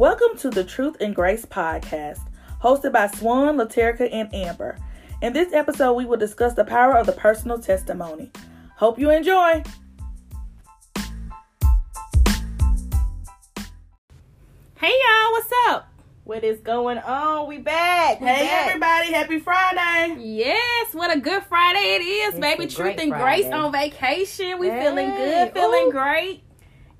Welcome to the Truth and Grace podcast, hosted by Swan, Laterica, and Amber. In this episode, we will discuss the power of the personal testimony. Hope you enjoy. Hey y'all, what's up? What is going on? We back. We Hey back. everybody, happy Friday. Yes, what a good Friday it is, It's baby. Truth and Grace on vacation. We Hey, feeling good, feeling ooh. great.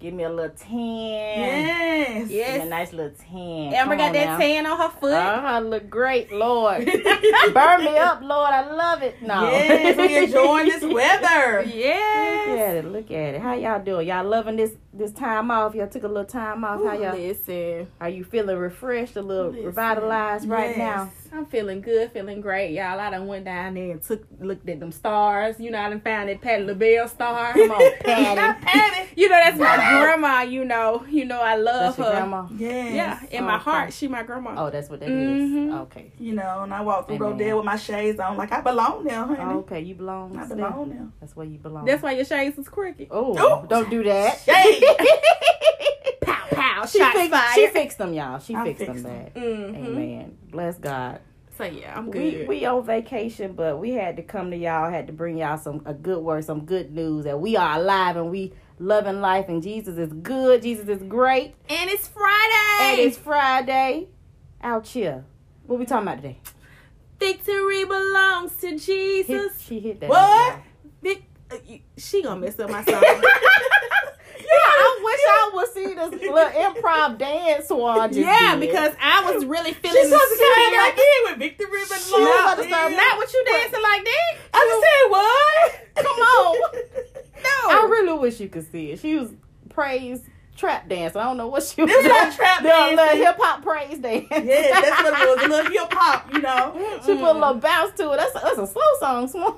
Give me a little tan. Yes. Give me Yes. a nice little tan. Amber Come got that now. tan on her foot. Uh-huh, look great, Lord. Burn me up, Lord. I love it. No. Yes, we enjoying this weather. Yes. Look at it. Look at it. How y'all doing? Y'all loving this this time off? Y'all took a little time off. How y'all? Listen, Are you feeling refreshed, a little Listen. revitalized right Yes. now? I'm feeling good, feeling great, y'all. I done went down there and took looked at them stars. You know, I done found that Patti LaBelle star. Come on, Patti. Patti. You know, that's my grandma. You know, you know, I love That's your her. grandma. Yes. Yeah, in my Okay. heart, she my grandma. Oh, that's what that is. Mhm. Okay. You know, and I walk through. Rodeo with my shades on, like I belong there, honey. Oh, okay. You belong. I belong there. That's where you belong. That's why your shades is crooked. Oh, Oh. don't do that. Shade. Pow pow, she, shots fixed, fired. she fixed them, y'all. She I fixed, fixed them bad. Mhm. Amen. Bless God. So yeah, I'm We good. we on vacation, but we had to come to y'all. Had to bring y'all some a good word, some good news that we are alive and we loving life and Jesus is good. Jesus is great. and it's Friday. And it's Friday. Out here. What we talking about today? Victory belongs to Hit, Jesus. she hit that. What? Vic- uh, she gonna mess up my song. Yeah, I wish I would see this little improv dance one. just yeah, did. because I was really feeling She's the supposed to come spirit. back in with Victor belongs. She was about to to start- you. Not what you dancing like that. I just said what? Come on. No. I really wish you could see it. She was praise trap dance. I don't know what she was This doing. not trap The dancing. little hip hop praise dance. Yeah, that's what it was. A little hip hop, you know. She put a little bounce to it. That's a, that's a slow song. Swan.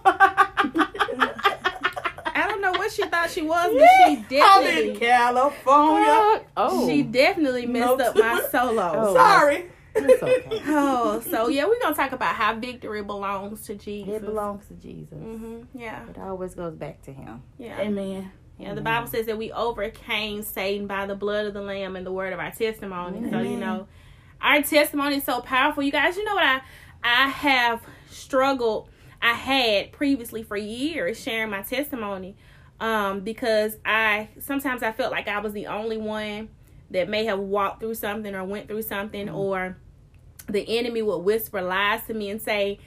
I don't know what she thought she was, but she definitely. I'm in definitely, California. oh, she definitely messed No. up my solo. Oh. Sorry. it's okay. Oh, so yeah, we're gonna talk about how victory belongs to Jesus. It belongs to Jesus. hmm Yeah, It always goes back to Him. yeah. Amen. Yeah, the Bible says that we overcame Satan by the blood of the Lamb and the word of our testimony. So you know, our testimony is so powerful. You guys, you know what I I have struggled. I had previously for years sharing my testimony, um, because I sometimes I felt like I was the only one that may have walked through something or went through something, or the enemy would whisper lies to me and say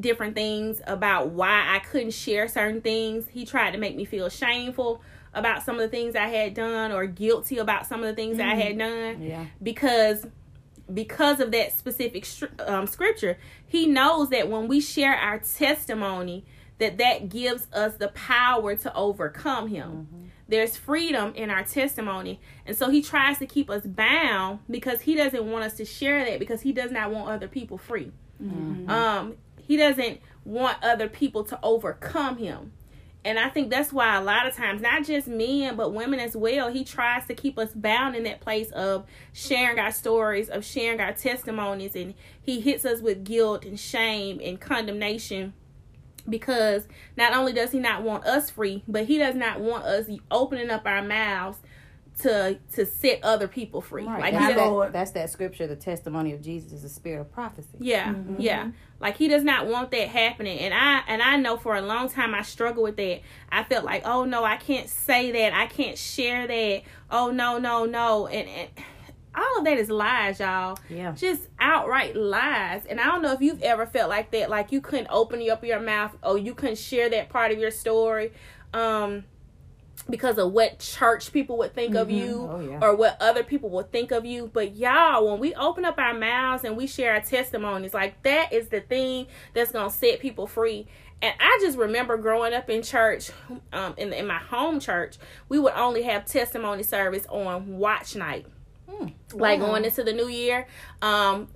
different things about why I couldn't share certain things. He tried to make me feel shameful about some of the things I had done or guilty about some of the things I had done Yeah. because because of that specific um, scripture he knows that when we share our testimony that that gives us the power to overcome him. There's freedom in our testimony and so he tries to keep us bound because he doesn't want us to share that because he does not want other people free. Um he doesn't want other people to overcome him. And I think that's why a lot of times, not just men, but women as well, he tries to keep us bound in that place of sharing our stories, of sharing our testimonies. And he hits us with guilt and shame and condemnation because not only does he not want us free, but he does not want us opening up our mouths to to set other people free. Right. Like that's, My that, that's that scripture. The testimony of Jesus is the spirit of prophecy. Yeah, mm-hmm. yeah. Like he does not want that happening. And I and I know for a long time I struggled with that. I felt like, oh no, I can't say that. I can't share that. Oh no, no, no. And and all of that is lies, y'all. Yeah. Just outright lies. And I don't know if you've ever felt like that, like you couldn't open up your mouth or you couldn't share that part of your story. Um because of what church people would think of you Oh, yeah. or what other people would think of you. But y'all, when we open up our mouths and we share our testimonies, like that is the thing that's gonna set people free. And I just remember growing up in church, um, in in my home church, we would only have testimony service on watch night, like going into the new year. Um,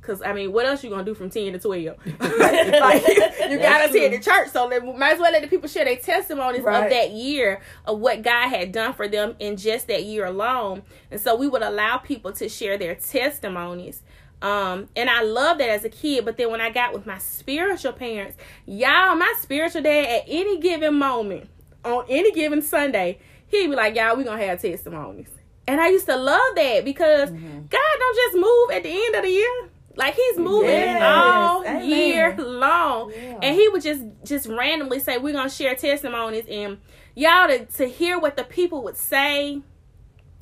Cause I mean, what else you gonna do from ten to twelve? like you gotta see the church, so then might as well let the people share their testimonies Right. of that year of what God had done for them in just that year alone. And so we would allow people to share their testimonies. Um, and I loved that as a kid, but then when I got with my spiritual parents, y'all, my spiritual dad at any given moment, on any given Sunday, he'd be like, Y'all, we gonna have testimonies. And I used to love that because Mm-hmm. God don't just move at the end of the year. Like he's moving Yes. all Amen. year long. Yeah. And he would just just randomly say, We're gonna share testimonies and y'all to, to hear what the people would say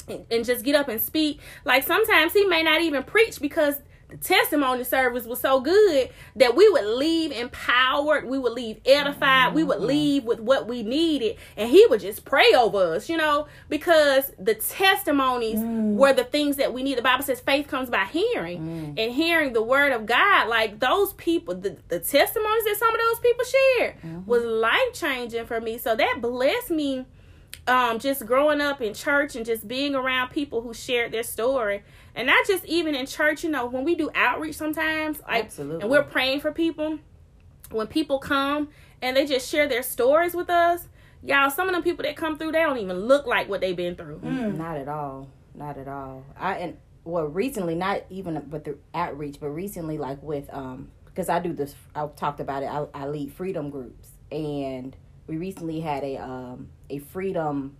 and, and just get up and speak. Like sometimes he may not even preach because the testimony service was so good that we would leave empowered, we would leave edified, we would mm-hmm. leave with what we needed, and he would just pray over us, you know, because the testimonies mm. were the things that we need. The Bible says faith comes by hearing, mm. and hearing the word of God. Like those people, the, the testimonies that some of those people shared mm-hmm. was life changing for me. So that blessed me um, just growing up in church and just being around people who shared their story. And not just even in church, you know, when we do outreach sometimes, like, Absolutely. and we're praying for people, when people come and they just share their stories with us, y'all, some of them people that come through, they don't even look like what they've been through. Not at all. Not at all. I and well, recently, not even but the outreach, but recently, like with um, because I do this. I talked about it. I, I lead freedom groups, and we recently had a um a freedom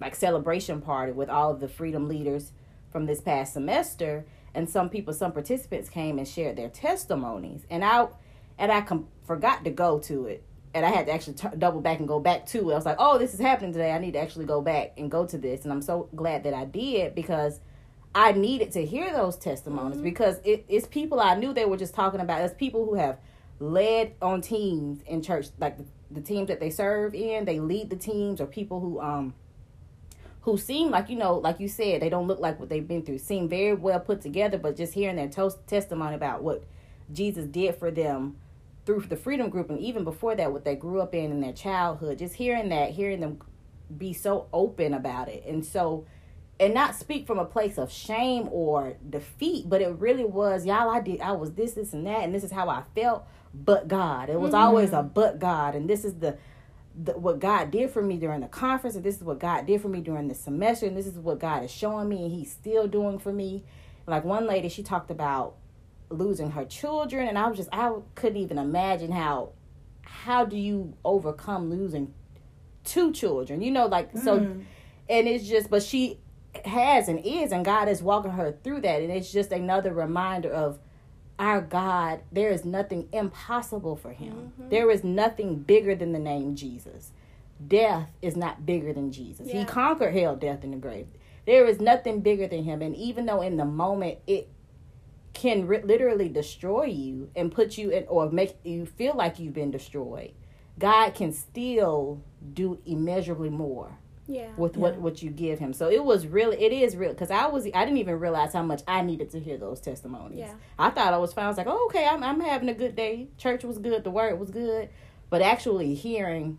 like celebration party with all of the freedom leaders from this past semester and some people some participants came and shared their testimonies. And i and i com- forgot to go to it. And i had to actually t- double back and go back to it. I was like oh this is happening today. I need to actually go back and go to this. And i'm so glad that i did because i needed to hear those testimonies because it, it's people i knew they were just talking about. It's people who have led on teams in church like the, the teams that they serve in they lead the teams or people who um who seem like you know like you said they don't look like what they've been through. Seem very well put together but just hearing their to- testimony about what jesus did for them through the freedom group and even before that what they grew up in in their childhood just hearing that hearing them be so open about it. And so and not speak from a place of shame or defeat but it really was y'all i did i was this this and that and this is how i felt but god. It was mm-hmm. always a but god and this is the the, what God did for me during the conference, and this is what God did for me during the semester, and this is what God is showing me, and He's still doing for me. Like one lady, she talked about losing her children, and I was just, I couldn't even imagine how, how do you overcome losing two children? You know, like so, mm. and it's just, but she has and is, and God is walking her through that, and it's just another reminder of our God, there is nothing impossible for him. Mm-hmm. There is nothing bigger than the name Jesus. Death is not bigger than Jesus. He conquered hell, death, and the grave. There is nothing bigger than him. And even though in the moment it can ri- literally destroy you and put you in, or make you feel like you've been destroyed, God can still do immeasurably more Yeah. with what what you give him. So it was really it is real because I was I didn't even realize how much I needed to hear those testimonies. Yeah. I thought I was fine. I was like, oh, okay, I'm I'm having a good day. Church was good. The word was good. But actually hearing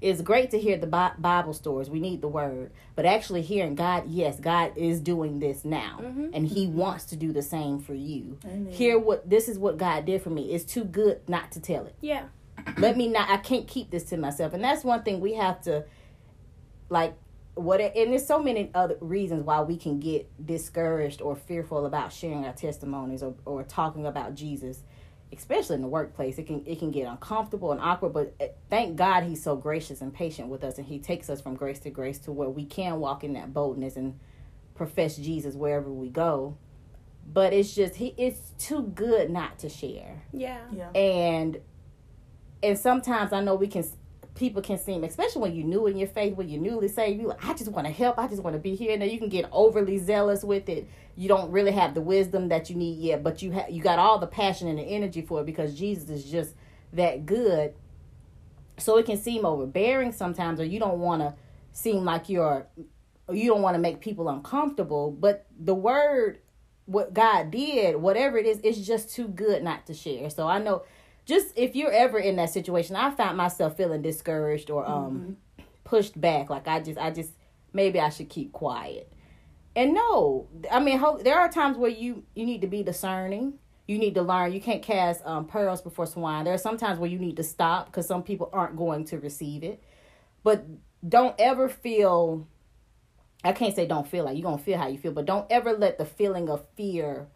it's great to hear the Bible stories. We need the word, but actually hearing God, yes, God is doing this now, mm-hmm. and He wants to do the same for you. Amen. Hear what this is what God did for me. It's too good not to tell it Yeah. let me not i can't keep this to myself and that's one thing we have to like what and there's so many other reasons why we can get discouraged or fearful about sharing our testimonies or, or talking about jesus especially in the workplace it can it can get uncomfortable and awkward but eh, thank god he's so gracious and patient with us and he takes us from grace to grace to where we can walk in that boldness and profess jesus wherever we go but it's just he it's too good not to share Yeah. Yeah. and and sometimes I know we can people can seem especially when you're new in your faith when you're newly saved you like I just want to help I just want to be here. Then you can get overly zealous with it. You don't really have the wisdom that you need yet but you have you got all the passion and the energy for it because Jesus is just that good. So it can seem overbearing sometimes or you don't want to seem like you're you don't want to make people uncomfortable but the word what God did whatever it is it's just too good not to share. So I know just if you're ever in that situation i found myself feeling discouraged or um pushed back. Like i just i just maybe i should keep quiet. And no i mean ho- there are times where you you need to be discerning. You need to learn. You can't cast um, pearls before swine. There are some times where you need to stop because some people aren't going to receive it. But don't ever feel i can't say don't feel like you're gonna feel how you feel but don't ever let the feeling of fear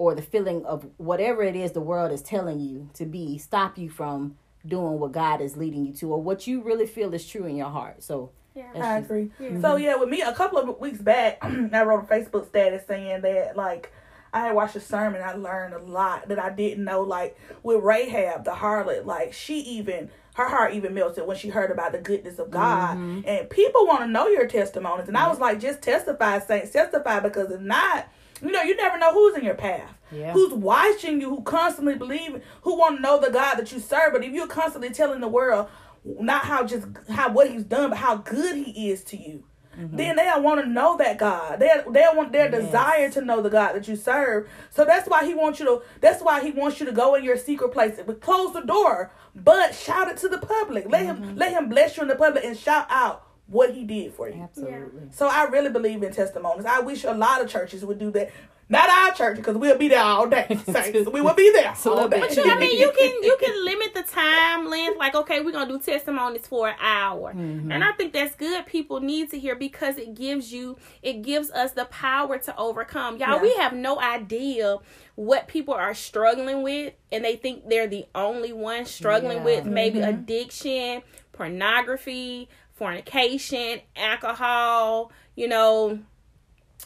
or the feeling of whatever it is the world is telling you to be stop you from doing what God is leading you to or what you really feel is true in your heart. So Yeah. I just- agree. Yeah. So yeah, with me, a couple of weeks back, I wrote a Facebook status saying that like I had watched a sermon. I learned a lot that I didn't know. Like with Rahab, the harlot, like she even her heart even melted when she heard about the goodness of God. Mm-hmm. And people want to know your testimonies. And I was like, just testify, saints, testify, because if not, you know, you never know who's in your path. Yeah. Who's watching you, who constantly believe, who want to know the God that you serve. But if you're constantly telling the world not how just how what he's done, but how good he is to you, mm-hmm. then they don't want to know that God. They they want their Yes. desire to know the God that you serve. So that's why he wants you to. That's why he wants you to go in your secret place, but close the door, but shout it to the public. Let him mm-hmm. let him bless you in the public and shout out what he did for you. Absolutely. So I really believe in testimonies. I wish a lot of churches would do that. Not our church because we'll be there all day. Saints. we will be there all day. But you, I mean, you can you can limit the time length. Like, okay, we're gonna do testimonies for an hour, mm-hmm. and I think that's good. People need to hear because it gives you, it gives us the power to overcome. Y'all, Yeah. we have no idea what people are struggling with, and they think they're the only one struggling Yeah. with maybe mm-hmm. addiction, pornography, fornication, alcohol. You know,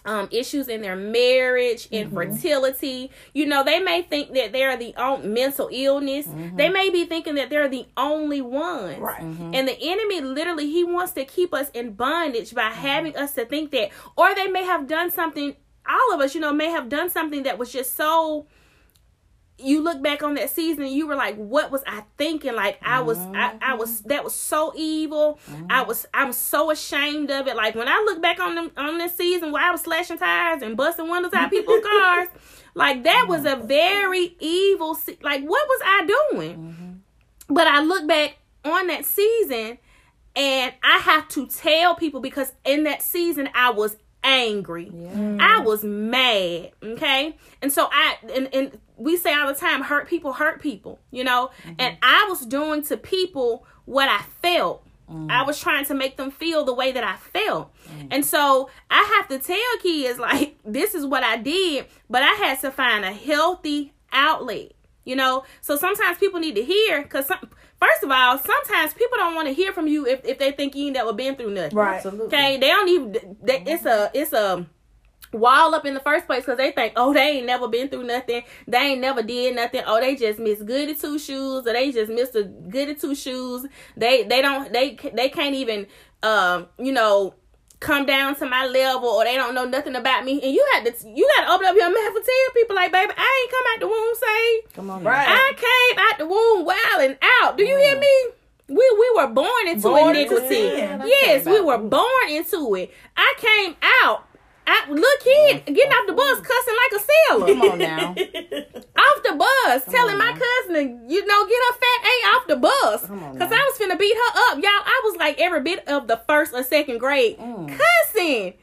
um, issues in their marriage, mm-hmm. infertility. You know, they may think that they're the only mental illness. Mm-hmm. They may be thinking that they're the only ones. Right. Mm-hmm. And the enemy literally he wants to keep us in bondage by having us to think that or they may have done something all of us, you know, may have done something that was just so you look back on that season and you were like what was i thinking? Like i was I, I mm-hmm. was that was so evil. I mm-hmm. was i'm so ashamed of it. Like when i look back on them on this season where i was slashing tires and busting windows out people's cars like that oh was a very evil se- like what was i doing? Mm-hmm. But i look back on that season and i have to tell people because in that season i was angry. I was mad. Okay. And so I and, and we say all the time, hurt people hurt people, you know? Mm-hmm. And I was doing to people what I felt. Mm. I was trying to make them feel the way that I felt. Mm. And so I have to tell kids like this is what I did, but I had to find a healthy outlet. You know, so sometimes people need to hear because some, first of all, sometimes people don't want to hear from you if, if they think you ain't never been through nothing. Right. Absolutely. Okay, they don't even. They, it's a it's a wall up in the first place because they think, oh, they ain't never been through nothing. They ain't never did nothing. Oh, they just missed goody two shoes, or they just missed a goody two shoes. They they don't they they can't even um you know come down to my level or they don't know nothing about me. And you had to you got to open up your mouth and tell people like, baby, I ain't come out the womb say, Come on. Right. I came out the womb wild and out. Do you hear me? We we were born into Born into iniquity. Yes, we were born into it. I came out. I, look kid getting off the bus cussing like a sailor. Come on now. off the bus, telling my now. cousin you know, get her fat A off the bus. Come on Cause now. I was finna beat her up. Y'all, I was like every bit of the first or second grade Mm. cussing.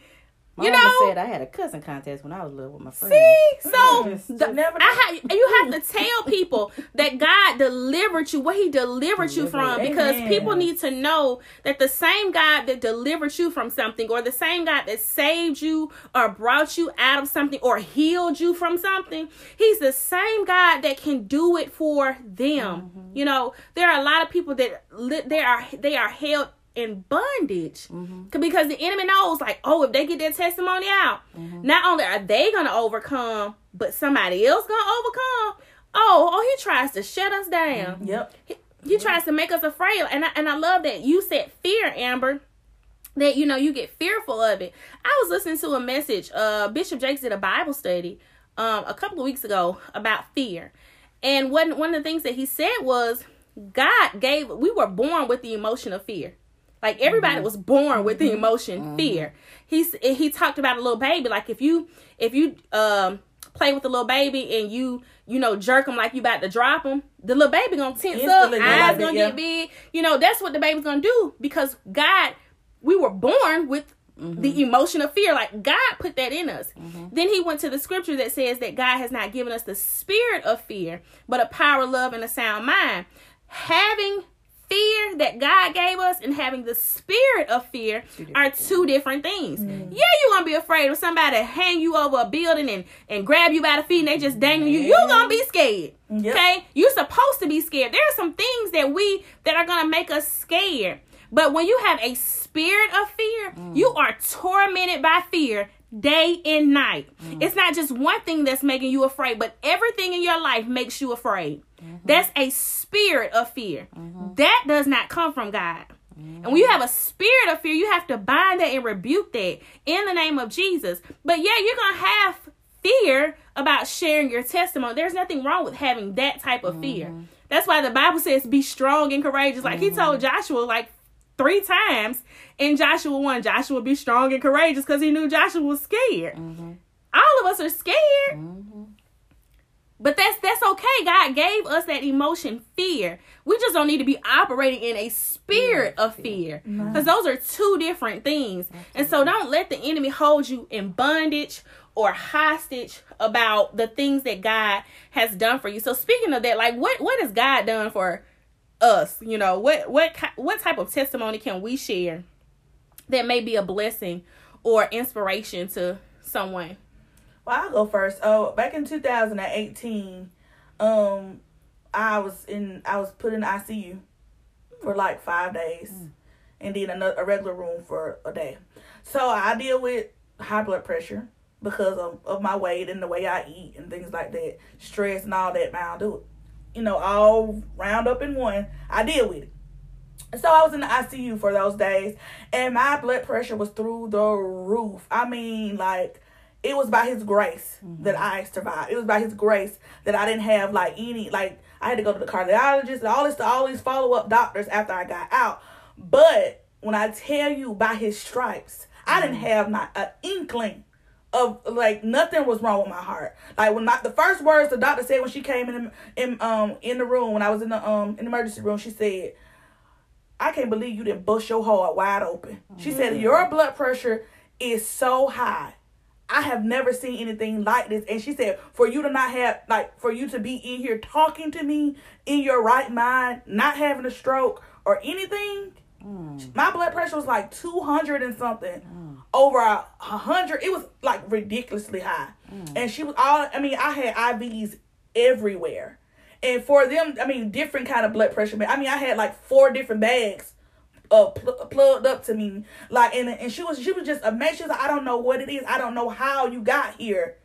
My You know? said I had a cousin contest when I was little with my friends. See, so Just- the- never I ha- you have to tell people that God delivered you, what He delivered you from, Delivered. because people need to know that the same God that delivered you from something, or the same God that saved you, or brought you out of something, or healed you from something, He's the same God that can do it for them. Mm-hmm. You know, there are a lot of people that li- they are they are held in bondage. Mm-hmm. Because the enemy knows like oh if they get their testimony out Mm-hmm. not only are they gonna overcome but somebody else gonna overcome. Oh oh he tries to shut us down. Yep. he, he tries to make us afraid. And I, and I love that you said fear amber that you know you get fearful of it. I was listening to a message uh bishop jakes did a bible study um a couple of weeks ago about fear. And one one of the things that he said was god gave we were born with the emotion of fear like everybody was born with the emotion fear. He's he talked about a little baby. Like if you if you um play with a little baby and you you know jerk him like you about to drop him the little baby gonna tense up Instantly, the eyes gonna yeah. get big. You know that's what the baby's gonna do because god we were born with the emotion of fear. Like god put that in us. Then he went to the scripture that says that god has not given us the spirit of fear but a power love and a sound mind. Having fear that god gave us and having the spirit of fear are two different things yeah you're gonna be afraid of somebody hang you over a building and and grab you by the feet and they just dangling you you're gonna be scared Yep. Okay, you're supposed to be scared. There are some things that we that are gonna make us scared. But when you have a spirit spirit of fear, you are tormented by fear day and night. Mm-hmm. It's not just one thing that's making you afraid, but everything in your life makes you afraid. Mm-hmm. That's a spirit of fear. Mm-hmm. That does not come from God. And when you have a spirit of fear, you have to bind that and rebuke that in the name of Jesus. But yeah, you're going to have fear about sharing your testimony. There's nothing wrong with having that type of fear. That's why the Bible says be strong and courageous. Like he told Joshua like three times in Joshua 1, Joshua be strong and courageous because he knew Joshua was scared. Mm-hmm. All of us are scared. Mm-hmm. But that's that's okay. God gave us that emotion, fear. We just don't need to be operating in a spirit of fear. Because those are two different things. And so don't let the enemy hold you in bondage or hostage about the things that God has done for you. So speaking of that, like what what has God done for us? You know, what what what type of testimony can we share that may be a blessing or inspiration to someone? Well, I'll go first. Oh, back in 2018, um, I was in I was put in ICU for like five days, and then another a regular room for a day. So I deal with high blood pressure because of, of my weight and the way I eat and things like that, stress and all that. Man, I'll do it. You know, all round up in one. I deal with it. So I was in the ICU for those days, and my blood pressure was through the roof. I mean, like it was by His grace that I survived. It was by His grace that I didn't have like any like I had to go to the cardiologist and all this to all these follow up doctors after I got out. But when I tell you by His stripes, I didn't have not an inkling of like nothing was wrong with my heart. Like when not the first words the doctor said when she came in in um in the room when I was in the um in the emergency room, she said, "I can't believe you didn't bust your heart wide open." She said, mm-hmm. "Your blood pressure is so high." I have never seen anything like this. And she said, for you to not have, like, for you to be in here talking to me in your right mind, not having a stroke or anything, mm. my blood pressure was like 200 and something mm. over a 100. It was like ridiculously high. Mm. And she was all, I mean, I had IVs everywhere. And for them, I mean, different kind of blood pressure. I mean, I had like four different bags uh, pl- uh, plugged up to me. Like, and, and she was, she was just amazed. She was like, I don't know what it is. I don't know how you got here.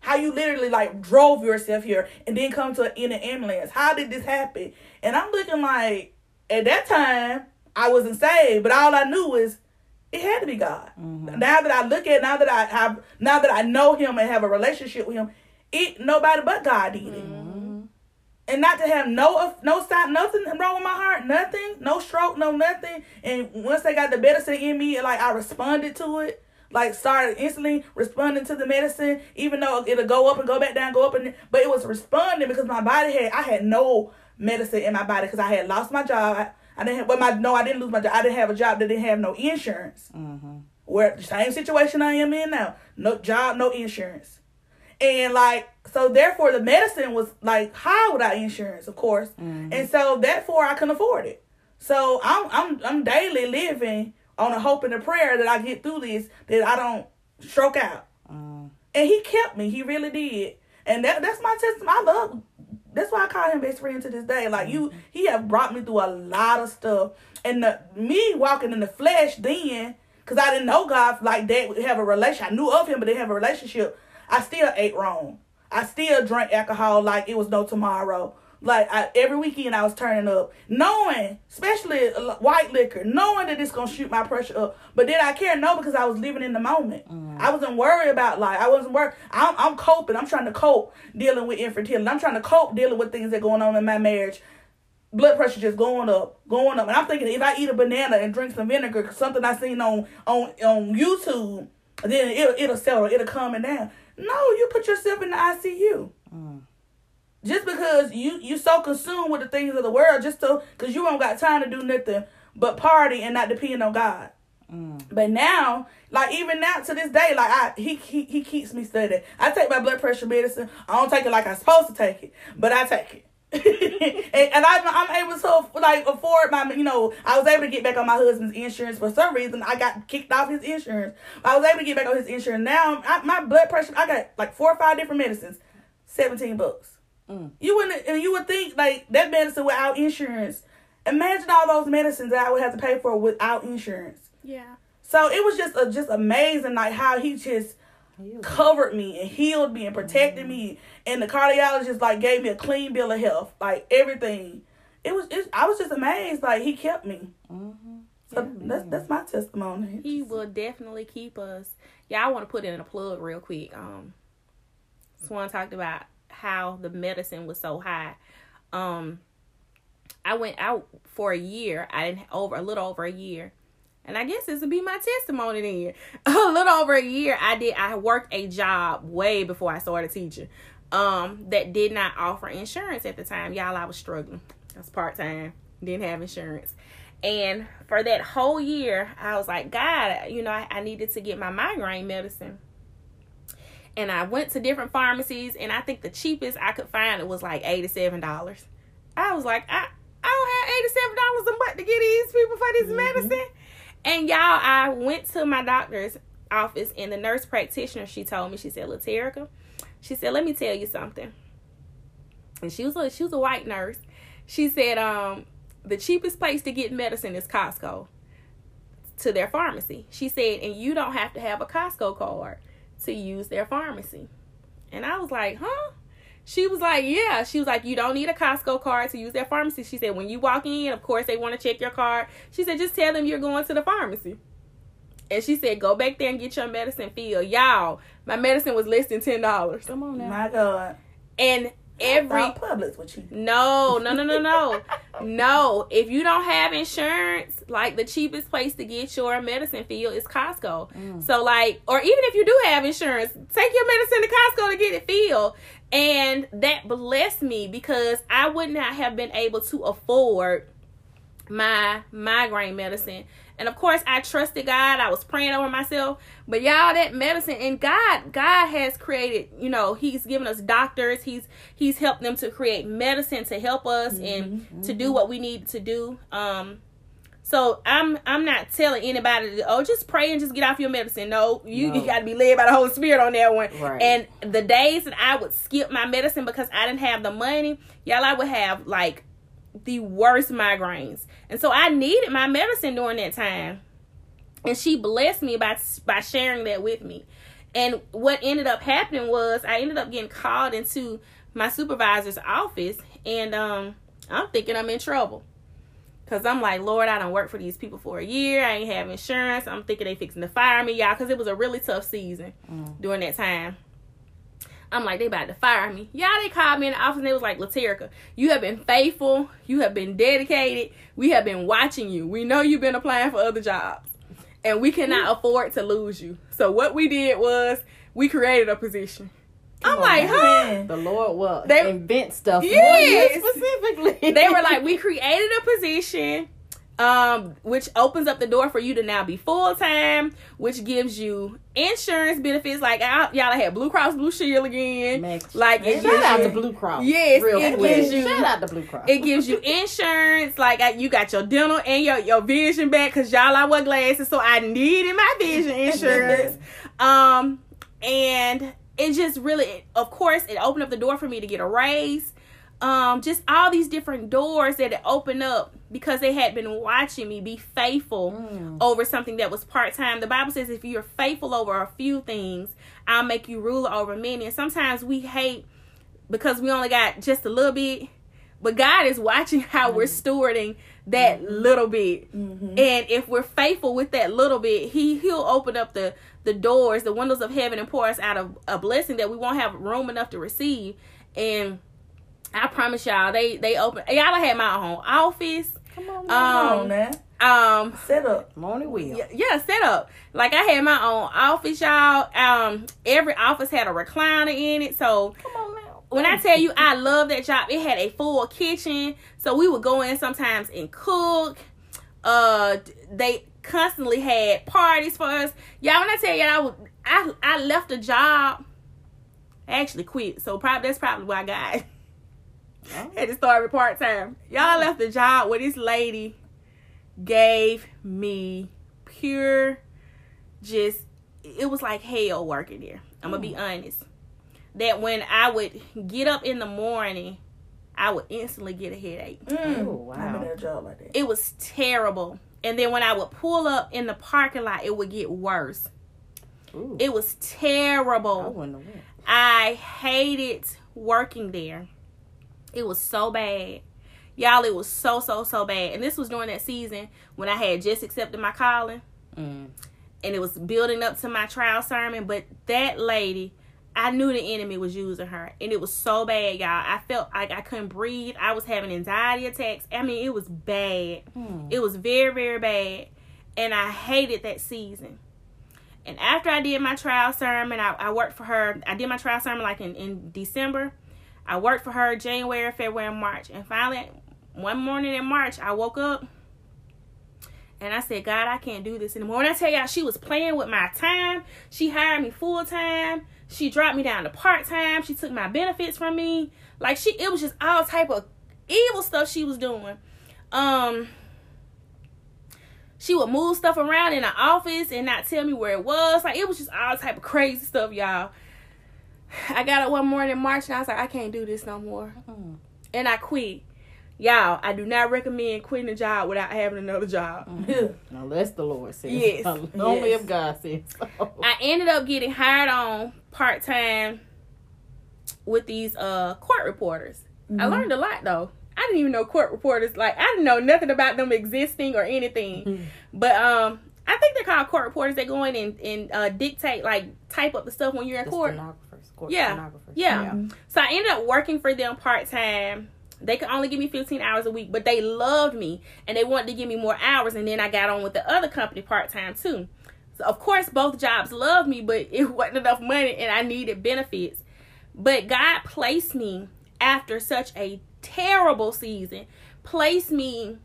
How you literally like drove yourself here and then come to in an ambulance. How did this happen? And I'm looking like, at that time, I wasn't saved, but all I knew was it had to be God. Mm-hmm. Now that I look at, now that I have, now that I know Him and have a relationship with Him, it nobody but God did it. Mm-hmm. And not to have no no stop, nothing wrong with my heart, nothing, no stroke, no nothing. And once they got the medicine in me, like I responded to it, like started instantly responding to the medicine, even though it'll go up and go back down, go up and but it was responding because my body had I had no medicine in my body because I had lost my job. I, I didn't have, well, my no, I didn't lose my job. I didn't have a job that didn't have no insurance. Mm-hmm. Where the same situation I am in now, no job, no insurance, and like so, therefore, the medicine was like high without insurance, of course, mm-hmm. and so therefore I couldn't afford it. So I'm I'm I'm daily living on a hope and a prayer that I get through this, that I don't stroke out. Mm-hmm. And he kept me. He really did. And that that's my testimony. I love that's why I call him best friend to this day. Like you mm-hmm. he have brought me through a lot of stuff. And the me walking in the flesh then, because I didn't know God like that, have a relation. I knew of him, but didn't have a relationship. I still ate wrong. I still drank alcohol like it was no tomorrow. Like I, every weekend I was turning up, knowing, especially white liquor, knowing that it's gonna shoot my pressure up. But did I care? No, because I was living in the moment. Mm. I wasn't worried about like I wasn't worried. I'm I'm coping. I'm trying to cope dealing with infertility. I'm trying to cope dealing with things that going on in my marriage. Blood pressure just going up, going up, and I'm thinking if I eat a banana and drink some vinegar, something I seen on on on YouTube, then it'll it'll settle, it'll calm it down. No, you put yourself in the ICU mm. just because you you so consumed with the things of the world, just so because you don't got time to do nothing but party and not depend on God. Mm. But now, like even now to this day, like I he he he keeps me steady. I take my blood pressure medicine. I don't take it like I'm supposed to take it, but I take it. And, and I'm, I'm able to like afford my you know I was able to get back on my husband's insurance. For some reason I got kicked off his insurance. I was able to get back on his insurance. Now I, my blood pressure I got like four or five different medicines. 17 bucks. Mm. You wouldn't and you would think like that medicine without insurance imagine all those medicines that I would have to pay for without insurance. Yeah. So it was just a, just amazing, like how he just covered me and healed me and protected me, and the cardiologist like gave me a clean bill of health, like everything. It was, it, I was just amazed, like he kept me. Mm-hmm. So that's that's my testimony. He will definitely keep us. Yeah, I want to put in a plug real quick. Um, Swan talked about how the medicine was so high. Um, I went out for a year. I didn't over a little over a year, and I guess this would be my testimony then. a little over a year, I did. I worked a job way before I started teaching. Um, that did not offer insurance at the time. Y'all, I was struggling. I was part time. Didn't have insurance. And for that whole year, I was like, God, you know, I, I, needed to get my migraine medicine. And I went to different pharmacies, and I think the cheapest I could find it was like $87. I was like, I, I don't have $87 a month to get these people for this mm-hmm. medicine. And y'all, I went to my doctor's office, and the nurse practitioner, she told me, she said, Laterica, she said, let me tell you something. And she was a, she was a white nurse. She said, um, the cheapest place to get medicine is Costco to their pharmacy. She said, and you don't have to have a Costco card to use their pharmacy. And I was like, huh? She was like, yeah. She was like, you don't need a Costco card to use that pharmacy. She said, when you walk in, of course, they want to check your card. She said, just tell them you're going to the pharmacy. And she said, go back there and get your medicine filled. Y'all, my medicine was less than $10. Come on now. My God. And every Publix with you. No, no, no, no, no, no. If you don't have insurance, like the cheapest place to get your medicine filled is Costco. Mm. So like, or even if you do have insurance, take your medicine to Costco to get it filled. And that blessed me because I would not have been able to afford my migraine medicine and of course, I trusted God. I was praying over myself. But y'all, that medicine and God, God has created, you know, He's given us doctors. He's He's helped them to create medicine to help us mm-hmm, and mm-hmm. to do what we need to do. Um so I'm I'm not telling anybody to, oh just pray and just get off your medicine. No, you, no. you got to be led by the Holy Spirit on that one. Right. And the days that I would skip my medicine because I didn't have the money, y'all, I would have like the worst migraines. And so I needed my medicine during that time. And she blessed me by by sharing that with me. And what ended up happening was I ended up getting called into my supervisor's office and um I'm thinking I'm in trouble. Cause I'm like, Lord, I don't work for these people for a year. I ain't have insurance. I'm thinking they fixing to fire me, y'all, because it was a really tough season mm. during that time. I'm like, they about to fire me. Y'all, they called me in the office and they was like, Laterica, you have been faithful. You have been dedicated. We have been watching you. We know you've been applying for other jobs. And we cannot mm-hmm. afford to lose you. So what we did was we created a position. Come I'm on, like, huh? The Lord will they, invent stuff yes. specifically. they were like, we created a position um, which opens up the door for you to now be full time, which gives you insurance benefits. Like I, y'all had Blue Cross Blue Shield again. Max, like it shout out to Blue Cross. Yes, Real it quick. gives you shout out to Blue Cross. It gives you insurance. Like you got your dental and your your vision back because y'all I wear glasses, so I needed my vision insurance. um, and it just really, of course, it opened up the door for me to get a raise um just all these different doors that it opened up because they had been watching me be faithful mm. over something that was part-time the bible says if you're faithful over a few things i'll make you ruler over many and sometimes we hate because we only got just a little bit but god is watching how mm-hmm. we're stewarding that mm-hmm. little bit mm-hmm. and if we're faithful with that little bit he he'll open up the the doors the windows of heaven and pour us out of a blessing that we won't have room enough to receive and I promise y'all, they they open. Y'all had my own office. Come on, um, man. Um, set up, morning wheel. Yeah, yeah, set up. Like I had my own office, y'all. Um, every office had a recliner in it. So come on now. When I tell you I love that job, it had a full kitchen, so we would go in sometimes and cook. Uh, they constantly had parties for us. Y'all, when I tell you I would, I I left a job. I actually quit, so probably that's probably why I got. Oh. Had to start part time. Y'all left the job where this lady gave me pure, just it was like hell working there. I'm gonna be mm. honest. That when I would get up in the morning, I would instantly get a headache. Mm. Oh, wow. I've been a job like that. It was terrible. And then when I would pull up in the parking lot, it would get worse. Ooh, It was terrible. wouldn't have went. I hated working there. It was so bad. Y'all, it was so, so, so bad. And this was during that season when I had just accepted my calling Mm. and it was building up to my trial sermon. But that lady, I knew the enemy was using her. And it was so bad, y'all. I felt like I couldn't breathe. I was having anxiety attacks. I mean, it was bad. Hmm. It was very, very bad. And I hated that season. And after I did my trial sermon, I, I worked for her. I did my trial sermon like in, in December. I worked for her January, February, and March. And finally, one morning in March, I woke up and I said, God, I can't do this anymore. When I tell y'all, she was playing with my time. She hired me full time. She dropped me down to part time. She took my benefits from me. Like she, it was just all type of evil stuff she was doing. Um, she would move stuff around in the office and not tell me where it was. Like it was just all type of crazy stuff, y'all. I got up one morning in March and I was like, I can't do this no more. Hmm. And I quit. Y'all, I do not recommend quitting a job without having another job. Yeah. Unless the Lord says. Yes. Only Yes. if God says so. I ended up getting hired on part time with these uh court reporters. I learned a lot though. I didn't even know court reporters like I didn't know nothing about them existing or anything. but um I think they're called court reporters. They go in and, and uh, dictate like type up the stuff when you're in court. Yeah. stenographers. Yeah. So I ended up working for them part time. They could only give me 15 hours a week, but they loved me and they wanted to give me more hours. And then I got on with the other company part time too. So of course, both jobs loved me, but it wasn't enough money and I needed benefits. But God placed me after such a terrible season, placed me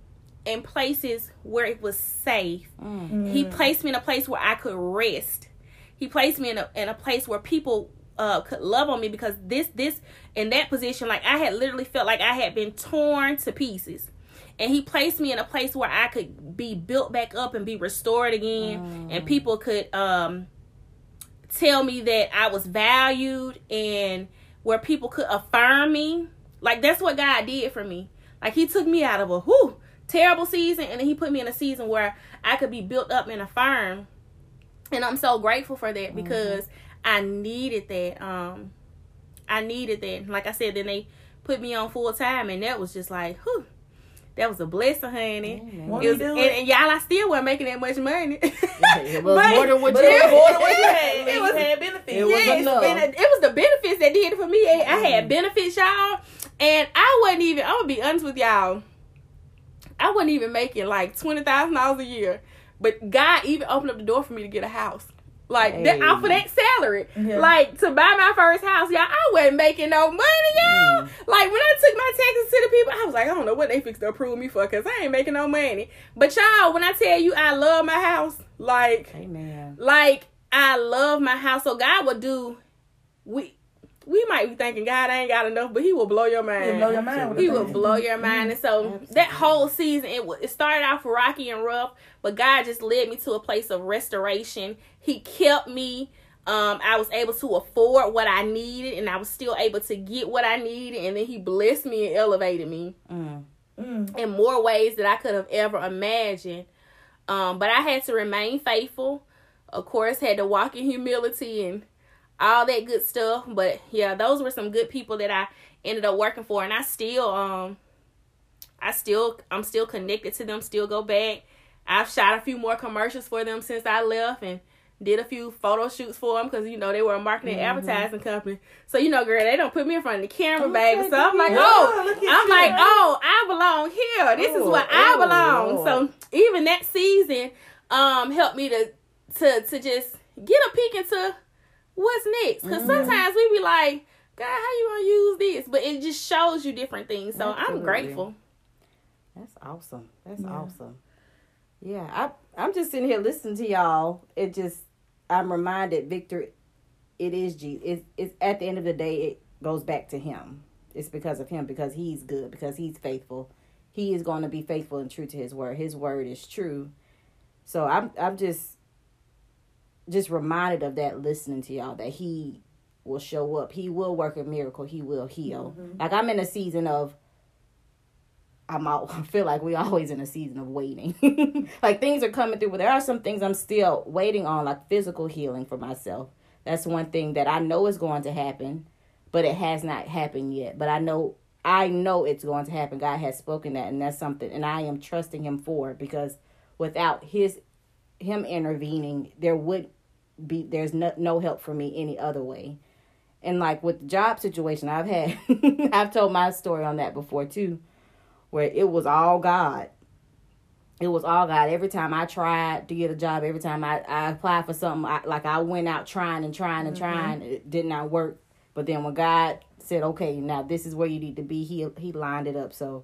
in places where it was safe. Mm. He placed me in a place where I could rest. He placed me in a in a place where people uh could love on me because this this in that position like I had literally felt like I had been torn to pieces. And he placed me in a place where I could be built back up and be restored again and people could um tell me that I was valued and where people could affirm me. Like that's what God did for me. Like he took me out of a whew, terrible season and then he put me in a season where I could be built up and affirmed. And I'm so grateful for that because I needed that. Um I needed that. Like I said, then they put me on full time and that was just like, whew. That was a blessing, honey. Amen. Won't was, and, and y'all, I still wasn't making that much money. It was But- more than what you it more than what you had. had. It was- had benefits. it was yes, and it, it was the benefits that did it for me. I had benefits, y'all, and I wasn't even. I'm gonna be honest with y'all. I wasn't even making like twenty thousand dollars a year, but God even opened up the door for me to get a house. Like that Hey. off of that salary, Yeah. like to buy my first house, y'all. I wasn't making no money, y'all. Mm. Like when I took my taxes to the people, I was like, I don't know what they fixed to approve me for, cause I ain't making no money. But y'all, when I tell you I love my house, like Amen. like I love my house. So God will do. We we might be thinking God ain't got enough, but He will blow your mind. He'll blow your mind He will blow your mind. And so that whole season, it it started off rocky and rough, but God just led me to a place of restoration. He kept me. Um, I was able to afford what I needed, and I was still able to get what I needed. And then He blessed me and elevated me Mm. Mm. in more ways that I could have ever imagined. Um, but I had to remain faithful. Of course, had to walk in humility and all that good stuff. But yeah, those were some good people that I ended up working for, and I still, um, I still, I'm still connected to them. Still go back. I've shot a few more commercials for them since I left, and did a few photo shoots for them because you know they were a marketing and advertising company. So you know, girl, they don't put me in front of the camera, baby. So I'm like, oh, look I'm you. like, oh, I belong here. This is Oh, where I oh, belong. Lord. So even that season, um, helped me to to to just get a peek into what's next. Because sometimes we be like, God, how you gonna use this? But it just shows you different things. So I'm grateful. That's awesome. That's Yeah. awesome. Yeah, I I'm just sitting here listening to y'all. It just I'm reminded, Victor, it is Jesus. It's, it's at the end of the day, it goes back to Him. It's because of Him, because He's good, because He's faithful. He is going to be faithful and true to His word. His word is true. So I'm I'm just just reminded of that listening to y'all that He will show up. He will work a miracle. He will heal. Mm-hmm. Like I'm in a season of I'm out. I feel like we always in a season of waiting. like things are coming through, but there are some things I'm still waiting on, like physical healing for myself. That's one thing that I know is going to happen, but it has not happened yet. But I know I know it's going to happen. God has spoken that, and that's something, and I am trusting Him for because without His Him intervening, there would be there's no no help for me any other way. And like with the job situation, I've had I've told my story on that before too, where it was all God. It was all God. Every time I tried to get a job, every time I, I applied for something, I, like I went out trying and trying and mm-hmm. trying, it did not work. But then when God said, "Okay, now this is where you need to be," he he lined it up. So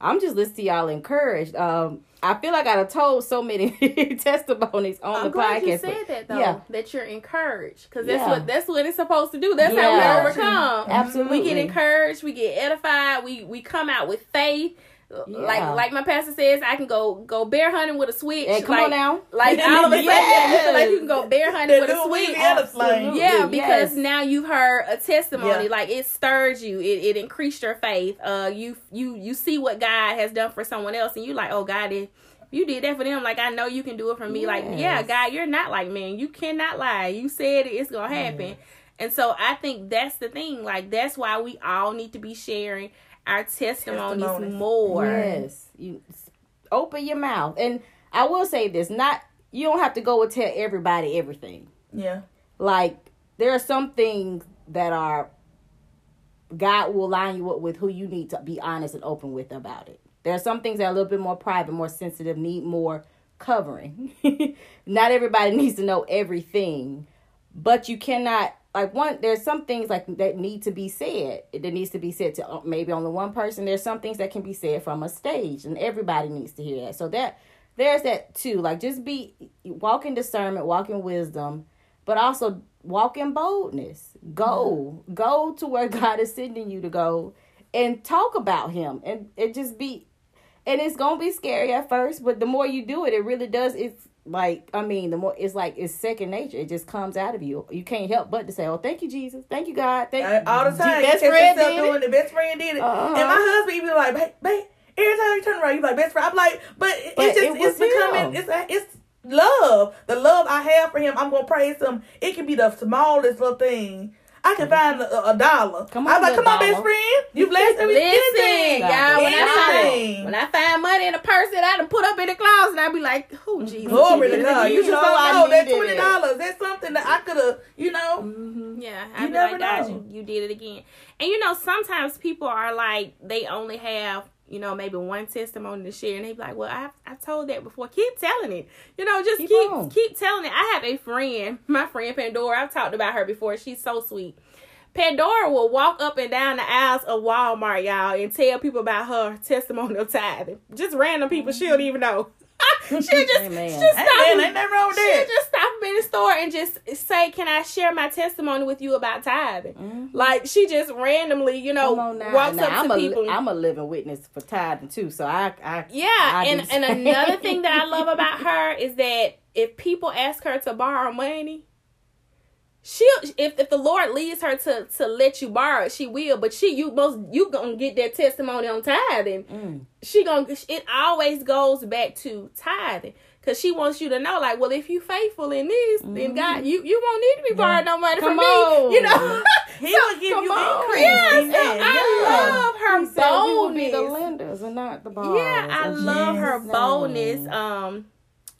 I'm just listening to y'all encouraged. Um, I feel like I've told so many testimonies on I'm the glad podcast. You said that though, yeah. that you're encouraged because that's yeah. what that's what it's supposed to do. That's yeah. how we overcome. Absolutely, we get encouraged, we get edified, we we come out with faith. Yeah. Like like my pastor says, I can go go bear hunting with a switch. Hey, come like, on now. Like all of a sudden, yes. you feel like you can go bear hunting with a switch. Yeah, because yes. now you've heard a testimony. Yeah. Like it stirred you. It, it increased your faith. Uh, you you you see what God has done for someone else, and you like, oh God, it, you did that for them. Like I know you can do it for me. Yes. Like yeah, God, you're not like man. You cannot lie. You said it. It's gonna happen. And so I think that's the thing. Like that's why we all need to be sharing our testimonies, testimonies. more. Yes, you open your mouth, and I will say this: not you don't have to go and tell everybody everything. Yeah, like there are some things that are God will line you up with who you need to be honest and open with about it. There are some things that are a little bit more private, more sensitive, need more covering. Not everybody needs to know everything, but you cannot like one there's some things like that need to be said. That needs to be said to uh, maybe only one person. There's some things that can be said from a stage and everybody needs to hear that. So that there's that too. Like just be walk in discernment walk in wisdom but also walk in boldness. Go. Mm-hmm. go to where god is sending you to go and talk about him and it just be and it's gonna be scary at first but the more you do it it really does it's like I mean, the more it's like it's second nature. It just comes out of you. You can't help but to say, "Oh, thank you, Jesus. Thank you, God. Thank you." All the time, best friend did doing it. The best friend did it, uh-huh. and my husband even like, "Babe, babe." Every time you turn around, you like best friend. I'm like, but, but it's just it it's becoming it's it's love. The love I have for him, I'm gonna praise him. It can be the smallest little thing I can find a, a dollar. Come on, I'm like, come on, best friend. You blessed me. Listen, y'all. When I find when I find money in a purse that I done put up in the closet, I be like, "Who Jesus?" Glory to God. You, just know, I know that twenty dollars. That's something that I could have. You know. Mm-hmm. Yeah, I you never like, know. You, you did it again. And you know, sometimes people are like, they only have you know, maybe one testimony to share, and they be like, "Well, I I told that before. Keep telling it. You know, just keep keep, keep, telling it." I have a friend, my friend Pandora. I've talked about her before. She's so sweet. Pandora will walk up and down the aisles of Walmart, y'all, and tell people about her testimonial tithing. Just random people she don't mm-hmm. even know. She'll just, Amen. stop. Amen. Ain't nothing wrong with she'll just stop me in the store and just say, "Can I share my testimony with you about tithing?" Mm-hmm. Like she just randomly, you know, walks now, up I'm to a, people. I'm a living witness for tithing too, so I, I yeah. I and and another thing that I love about her is that if people ask her to borrow money, she if if the Lord leads her to to let you borrow it, she will. But she you most you gonna get that testimony on tithing. Mm. She gonna it always goes back to tithing because she wants you to know like well if you faithful in this mm-hmm. then God you you won't need to be borrowing yeah. no money come from on. me. You know he so, will give you on. increase. Yes, yeah, I love her he boldness. Be the lenders and not the borrowers. Yeah, I love her boldness. Um,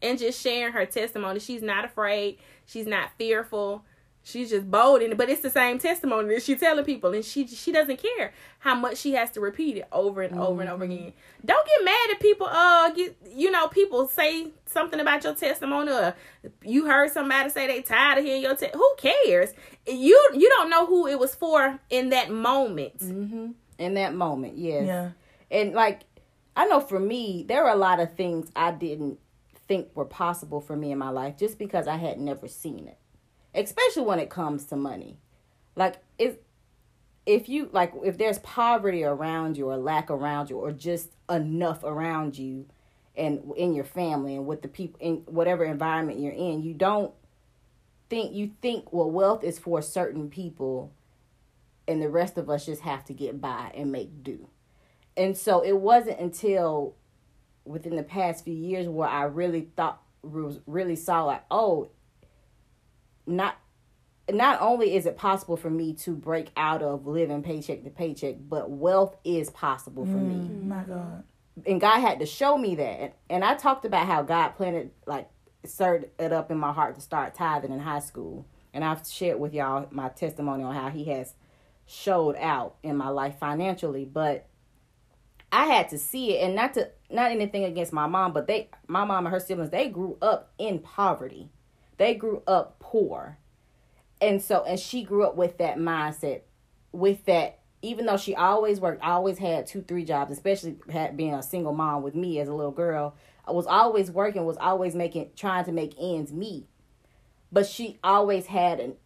and just sharing her testimony. She's not afraid. She's not fearful She's just bold in it, but it's the same testimony that she's telling people, and she she doesn't care how much she has to repeat it over and mm-hmm. over and over mm-hmm. again. Don't get mad at people. Uh, get you know people say something about your testimony, or you heard somebody say they tired of hearing your. Te- who cares? You you don't know who it was for in that moment. Mm-hmm. In that moment, yes. Yeah. And like I know for me, there are a lot of things I didn't think were possible for me in my life just because I had never seen it especially when it comes to money. Like if if you like if there's poverty around you or lack around you or just enough around you and in your family and with the people in whatever environment you're in, you don't think you think well wealth is for certain people and the rest of us just have to get by and make do. and so it wasn't until within the past few years where I really thought really saw like oh not not only is it possible for me to break out of living paycheck to paycheck, but wealth is possible for mm, me. My God. And God had to show me that. And I talked about how God planted like stirred it up in my heart to start tithing in high school. And I've shared with y'all my testimony on how he has showed out in my life financially. But I had to see it and not to not anything against my mom, but they my mom and her siblings, they grew up in poverty. They grew up poor. And so and she grew up with that mindset, with that even though she always worked, always had two, three jobs, especially had being a single mom with me as a little girl, I was always working, was always making trying to make ends meet. But she always had an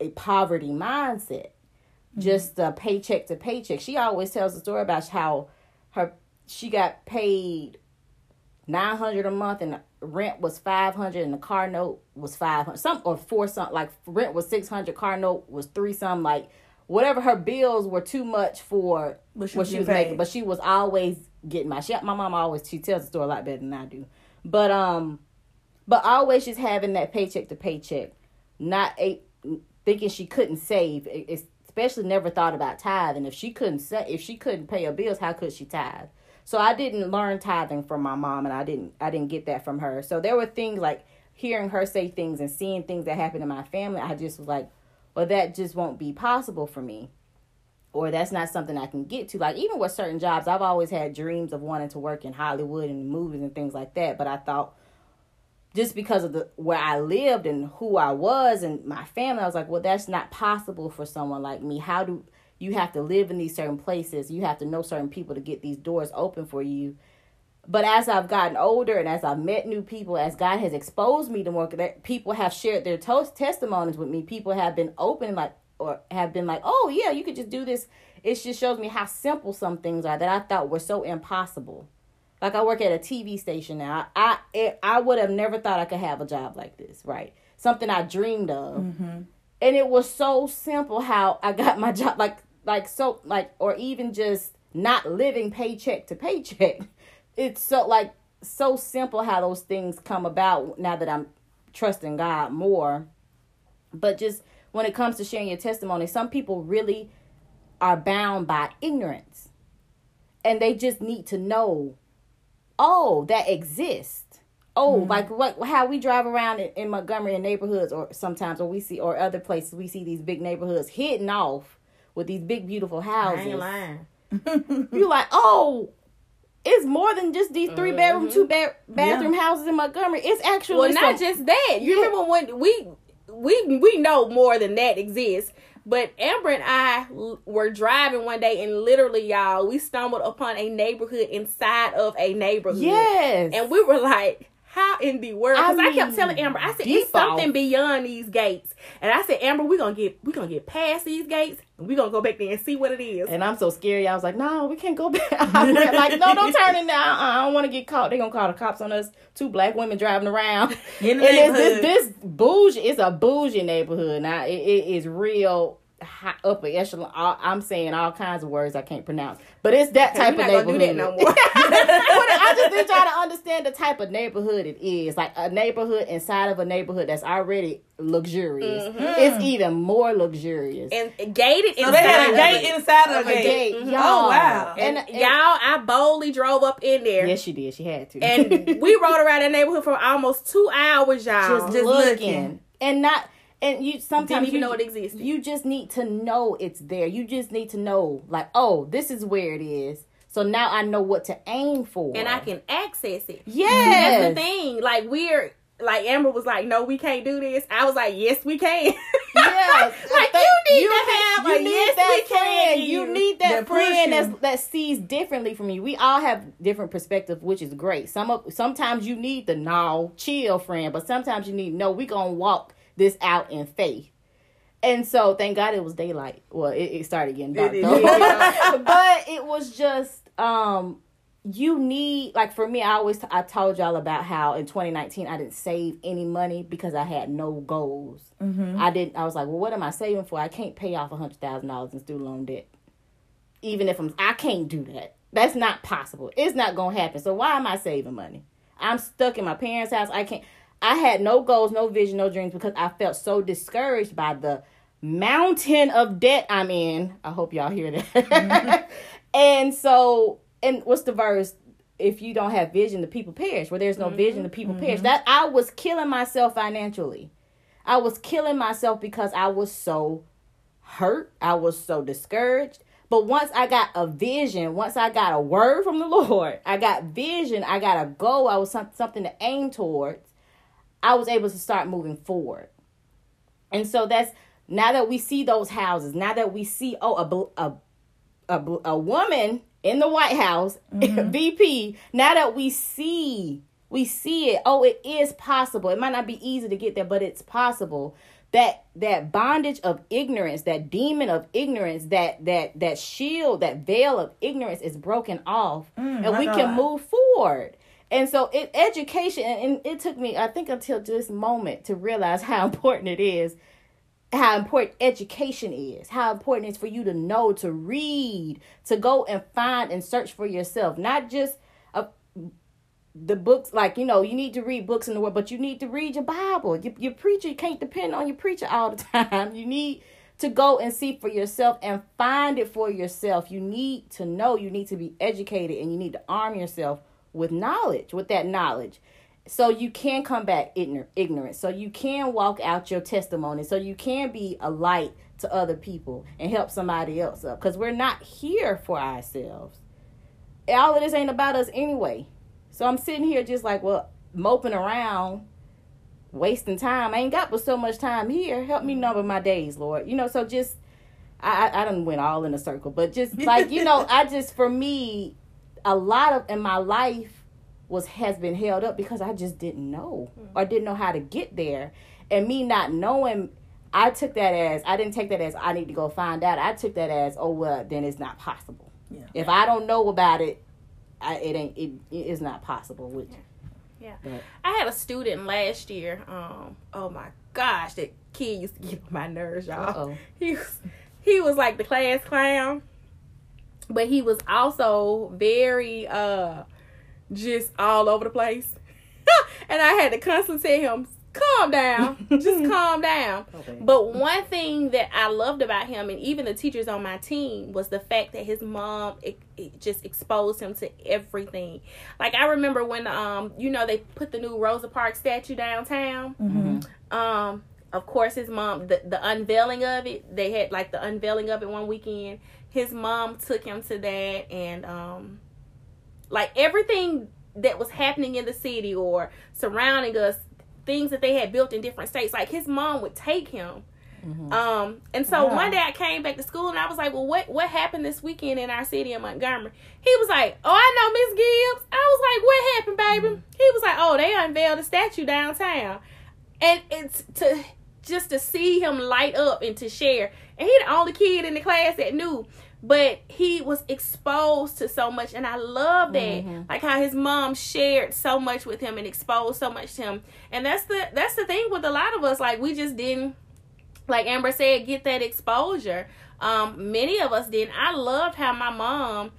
a poverty mindset. Mm-hmm. Just a paycheck to paycheck. She always tells the story about how her she got paid nine hundred a month and rent was five hundred and the car note was five hundred some or four something like rent was six hundred car note was three some like whatever her bills were too much for what she, what she was making but she was always getting my she, my mom always she tells the story a lot better than I do. But um but always just having that paycheck to paycheck not a thinking she couldn't save especially never thought about tithing. If she couldn't if she couldn't pay her bills how could she tithe so I didn't learn tithing from my mom and I didn't I didn't get that from her. So there were things like hearing her say things and seeing things that happen in my family, I just was like, well that just won't be possible for me. Or that's not something I can get to. Like even with certain jobs, I've always had dreams of wanting to work in Hollywood and movies and things like that, but I thought just because of the where I lived and who I was and my family, I was like, well, that's not possible for someone like me. How do you have to live in these certain places. You have to know certain people to get these doors open for you. But as i've gotten older and as i've met new people as god has exposed me to more that people have shared their toast testimonies with me. People have been open like or have been like oh yeah you could just do this. It just shows me how simple some things are that i thought were so impossible. Like i work at a tv station now. I i, I would have never thought i could have a job like this right? Something i dreamed of. Mm-hmm. and it was so simple how i got my job. Like like so like or even just not living paycheck to paycheck. It's so like so simple how those things come about now that i'm trusting god more. But just when it comes to sharing your testimony some people really are bound by ignorance. And they just need to know oh that exists. Oh mm-hmm. like what how we drive around in, in montgomery in neighborhoods or sometimes or we see or other places we see these big neighborhoods hidden off with these big beautiful houses. I ain't lying. you like, oh, it's more than just these 3 bedroom, mm-hmm. two bed bathroom yeah. houses in Montgomery. It's actually well, not some, just that. You yeah. remember when we we we know more than that exists. But Amber and I were driving one day, and literally, y'all, we stumbled upon a neighborhood inside of a neighborhood. Yes, and we were like, how in the world? Because I, I, kept telling Amber, I said it's something beyond these gates, and I said, Amber, we're gonna get we're gonna get past these gates, and we're gonna go back there and see what it is. And I'm so scary. I was like, no, we can't go back. like, no, don't turn it now. Uh-uh, I don't want to get caught. They're gonna call the cops on us. Two black women driving around. In the and this, this bougie. It's a bougie neighborhood. Now it, it is real high, upper echelon. I'm saying all kinds of words I can't pronounce, but it's that type of neighborhood. That no more. I just been trying to understand the type of neighborhood it is. Like a neighborhood inside of a neighborhood that's already luxurious. Mm-hmm. It's even more luxurious and gated. So they had a gate inside of a gate. gate. Mm-hmm. Y'all, oh wow! And, and, y'all, I boldly drove up in there. Yes, she did. She had to. And we rode around that neighborhood for almost two hours, y'all. Just, just looking. looking and not and you sometimes you know it exists. You just need to know it's there. You just need to know, like, oh, this is where it is. So now I know what to aim for, and I can access it. Yeah, that's the thing. Like we're like Amber was like, "No, we can't do this." I was like, "Yes, we can." Yeah, like you need you to have you need yes, that friend. You. you need that, that friend that that sees differently from you. We all have different perspectives, which is great. Some of sometimes you need the no chill friend, but sometimes you need no. We gonna walk this out in faith. And so thank God it was daylight. Well, it, it started getting dark. but it was just um you need like for me I always I told y'all about how in 2019 I didn't save any money because I had no goals. Mm-hmm. I didn't I was like, "Well, what am I saving for? I can't pay off a $100,000 in student loan debt." Even if I'm I can't do that. That's not possible. It's not going to happen. So why am I saving money? I'm stuck in my parents' house. I can't. I had no goals, no vision, no dreams because I felt so discouraged by the mountain of debt I'm in. I hope y'all hear that. Mm-hmm. and so, and what's the verse? If you don't have vision, the people perish. Where there's no mm-hmm. vision, the people mm-hmm. perish. That I was killing myself financially. I was killing myself because I was so hurt. I was so discouraged. But once I got a vision, once I got a word from the Lord, I got vision, I got a goal, I was some, something to aim towards, I was able to start moving forward. And so that's now that we see those houses, now that we see, oh, a, a, a, a woman in the White House, mm-hmm. VP, now that we see, we see it, oh, it is possible. It might not be easy to get there, but it's possible that that bondage of ignorance that demon of ignorance that that that shield that veil of ignorance is broken off mm, and we God. can move forward and so it education and it took me i think until this moment to realize how important it is how important education is how important it is for you to know to read to go and find and search for yourself. Not just uh, the books like you know you need to read books in the world but you need to read your bible. Your, your preacher you can't depend on your preacher all the time. You need to go and see for yourself and find it for yourself. You need to know. You need to be educated and you need to arm yourself with knowledge with that knowledge so you can come back ignorant so you can walk out your testimony so you can be a light to other people and help somebody else up because we're not here for ourselves all of this ain't about us anyway so I'm sitting here just like, well, moping around, wasting time. I ain't got but so much time here. Help me number my days, Lord. You know, so just I I, I don't went all in a circle, but just like you know, I just for me, a lot of in my life was has been held up because I just didn't know or didn't know how to get there, and me not knowing. I took that as I didn't take that as I need to go find out. I took that as oh well, then it's not possible. Yeah. If I don't know about it, I, it ain't it, it is not possible with yeah. But. I had a student last year. Um, oh my gosh, that kid used to get on my nerves, y'all. Uh-oh. He was he was like the class clown, but he was also very uh just all over the place. and I had to constantly tell him, calm down. Just calm down. Okay. But one thing that I loved about him and even the teachers on my team was the fact that his mom it, it just exposed him to everything. Like I remember when um you know they put the new Rosa Parks statue downtown. Mm-hmm. Um of course his mom the, the unveiling of it they had like the unveiling of it one weekend his mom took him to that and um like everything that was happening in the city or surrounding us things that they had built in different states. Like his mom would take him. Mm-hmm. Um, and so one day I came back to school and I was like, "Well, what what happened this weekend in our city in Montgomery?" He was like, "Oh, I know Miss Gibbs." I was like, "What happened, baby?" Mm-hmm. He was like, "Oh, they unveiled a statue downtown," and it's to just to see him light up and to share. And he the only kid in the class that knew but he was exposed to so much and i love that. Mm-hmm. like how his mom shared so much with him and exposed so much to him. And that's the that's the thing with a lot of us. Like we just didn't like amber said get that exposure. Um many of us didn't. I loved how my mom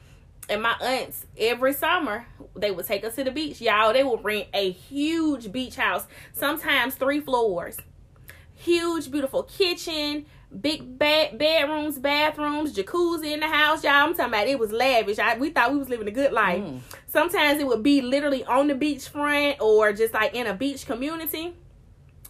and my aunts every summer they would take us to the beach. Y'all they would rent a huge beach house sometimes three floors. Huge beautiful kitchen big bed bedrooms, bathrooms, jacuzzi in the house, y'all. I'm talking about it was lavish. I, we thought we was living a good life. Mm. Sometimes it would be literally on the beach front or just like in a beach community.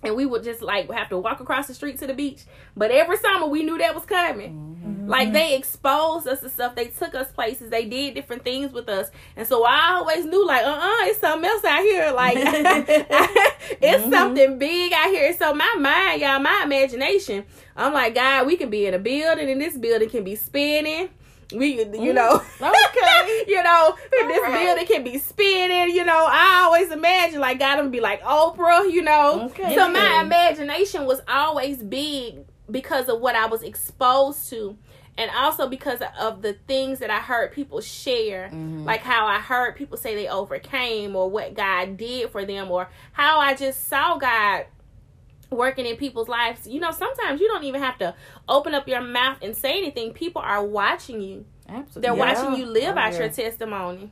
And we would just like have to walk across the street to the beach. But every summer we knew that was coming. Mm-hmm. Like they exposed us to stuff. They took us places. They did different things with us. And so I always knew like, uh uh-uh, it's something else out here. Like it's mm-hmm. something big out here. So my mind, y'all, my imagination I'm like, God, we can be in a building and this building can be spinning. We, you mm. know, okay, you know, this right. building can be spinning. You know, I always imagine like God would be like Oprah. You know, okay. so my imagination was always big because of what I was exposed to and also because of the things that I heard people share, mm-hmm. like how I heard people say they overcame or what God did for them, or how I just saw God working in people's lives. You know, sometimes you don't even have to open up your mouth and say anything. People are watching you. Absolutely. They're Yeah. watching you live Oh, out yeah. your testimony.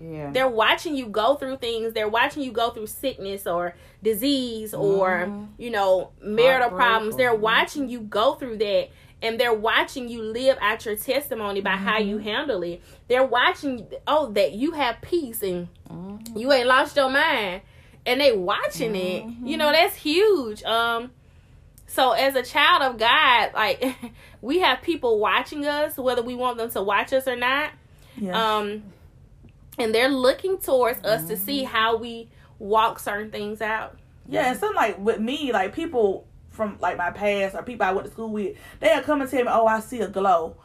Yeah. They're watching you go through things. They're watching you go through sickness or disease or, Mhm. you know, marital Heartbreak problems. They're or- watching you go through that. And they're watching you live out your testimony by how Mm-hmm. you handle it. They're watching, oh, that you have peace and Mhm. you ain't lost your mind. And they watching it. Mm-hmm. You know, that's huge. Um, so as a child of God, like we have people watching us, whether we want them to watch us or not Yeah. um and they're looking towards us to see Mm-hmm. how we walk certain things out Yeah, and some like with me, like people from like my past or people I went to school with, they'll come and tell me, "Oh, I see a glow."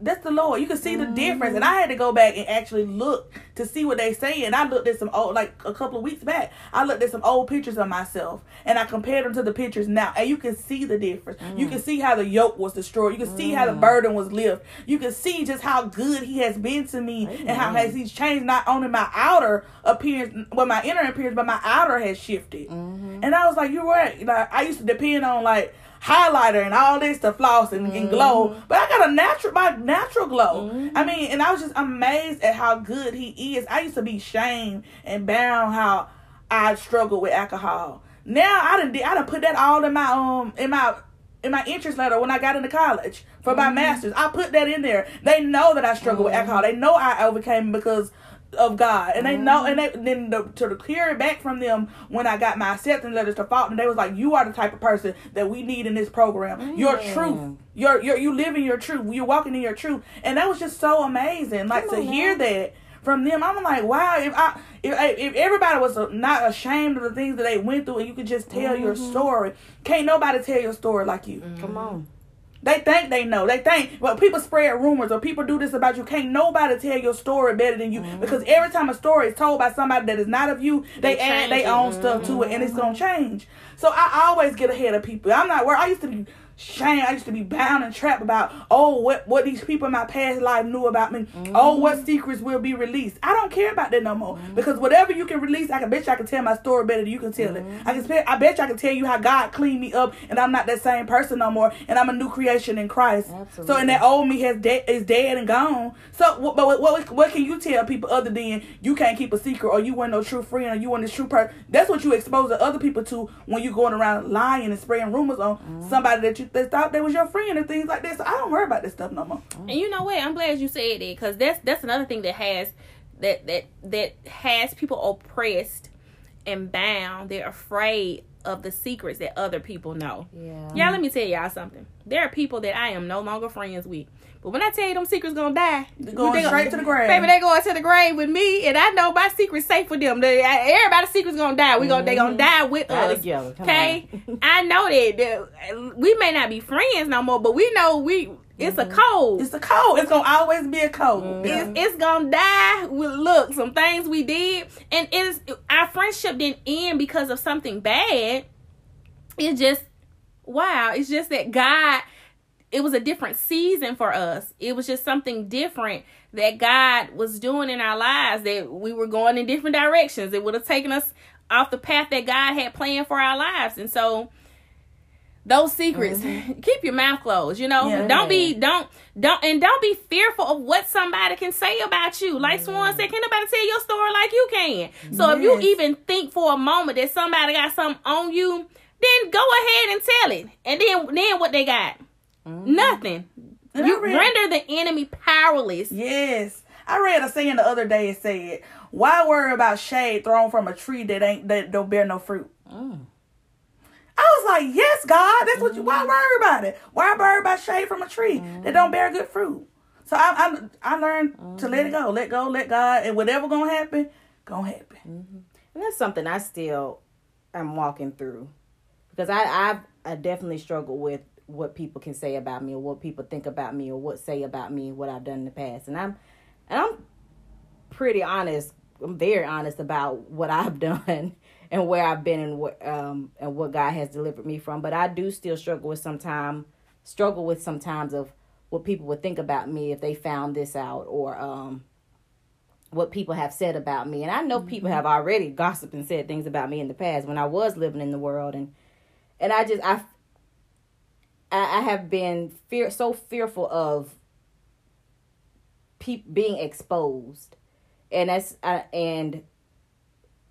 That's the Lord. You can see the difference, and mm. I had to go back and actually look to see what they say. And I looked at some old, like a couple of weeks back, I looked at some old pictures of myself, and I compared them to the pictures now, and you can see the difference. You can mm. see how the yoke was destroyed. You can see how the mm. burden was lifted. You can see just how good He has been to me, and how has He's changed not only my outer appearance, well, my inner appearance, but my outer has shifted. Mm-hmm. And I was like, you're right. Like I used to depend on like highlighter and all this to floss and, and glow, mm-hmm. but I got a natural, my natural glow. Mm-hmm. I mean, and I was just amazed at how good he is. I used to be shamed and bound how I struggled with alcohol. Now I didn't, I done put that all in my um in my in my interest letter when I got into college for my mm-hmm. master's. I put that in there. They know that I struggle with alcohol. They know I overcame because of God, and they know, and they then the, to clear it back from them when I got my acceptance letters to Fulton, they was like, "You are the type of person that we need in this program. Your Mm. truth, your your you living your truth. You're walking in your truth," and that was just so amazing. Like Come to on hear that from them, I'm like, wow. If I if if everybody was not ashamed of the things that they went through, and you could just tell your Mm-hmm. story, can't nobody tell your story like you. Come on. They think they know. They think, well, people spread rumors or people do this about you. Can't nobody tell your story better than you mm-hmm. because every time a story is told by somebody that is not of you, they, They add their own stuff to it and it's mm-hmm. gonna change. So I always get ahead of people. I'm not where I used to be shame. I used to be bound and trapped about oh what what these people in my past life knew about me. Oh what mm-hmm. secrets will be released. I don't care about that no more mm-hmm. because whatever you can release, I can bet you I can tell my story better than you can tell it. Mm-hmm. I can I bet you I can tell you how God cleaned me up and I'm not that same person no more and I'm a new creation in Christ. So Absolutely. and that old me has de- is dead and gone. So what but what, what what can you tell people other than you can't keep a secret or you weren't no true friend or you weren't a true person? That's what you expose the other people to when you're going around lying and spreading rumors on somebody that you that thought they was your friend and things like that. So I don't worry about this stuff no more. and you know what i'm glad you said that because that's that's another thing that has that that that has people oppressed and bound they're afraid of the secrets that other people know Yeah. y'all let me tell y'all something there are people that i am no longer friends with but when I tell you them secrets gonna die, Going they straight to the grave. Baby, they going to the grave with me, and I know my secret's safe with them. They, everybody's secret's gonna die. We gonna they gonna mm-hmm. die with Die us. together. Come Okay, I know that, we may not be friends no more, but we know we it's a mm-hmm. code. It's a code. It's gonna always be a code. It's, it's gonna die with look some things we did, and it's our friendship didn't end because of something bad. It just wow, it's just that God. It was a different season for us. It was just something different that God was doing in our lives. That we were going in different directions. It would have taken us off the path that God had planned for our lives, and so those secrets mm-hmm. keep your mouth closed you know Yeah. don't be don't don't and don't be fearful of what somebody can say about you like Swan said can nobody tell your story like you can so if you even think for a moment that somebody got something on you then go ahead and tell it and then then what they got Mm-hmm. nothing And you read- render the enemy powerless Yes. I read a saying the other day. It said, "Why worry about shade thrown from a tree that ain't that don't bear no fruit?" Mm. I was like, "Yes, God, that's what you. Why mm-hmm. worry about it? Why worry about shade from a tree that don't mm-hmm. bear good fruit?" So I I, I learned to let it go, let go, let God, and whatever gonna happen, gonna happen. And that's something I still am walking through because I I've, I definitely struggle with what people can say about me or what people think about me or what say about me what I've done in the past. And I'm and I'm pretty honest I'm very honest about what I've done and where I've been and what um and what God has delivered me from. But I do still struggle with sometime struggle with sometimes of what people would think about me if they found this out or um what people have said about me. And I know people have already gossiped and said things about me in the past when I was living in the world. And and I just I I, I have been fear so fearful of pe- being exposed, and that's uh, and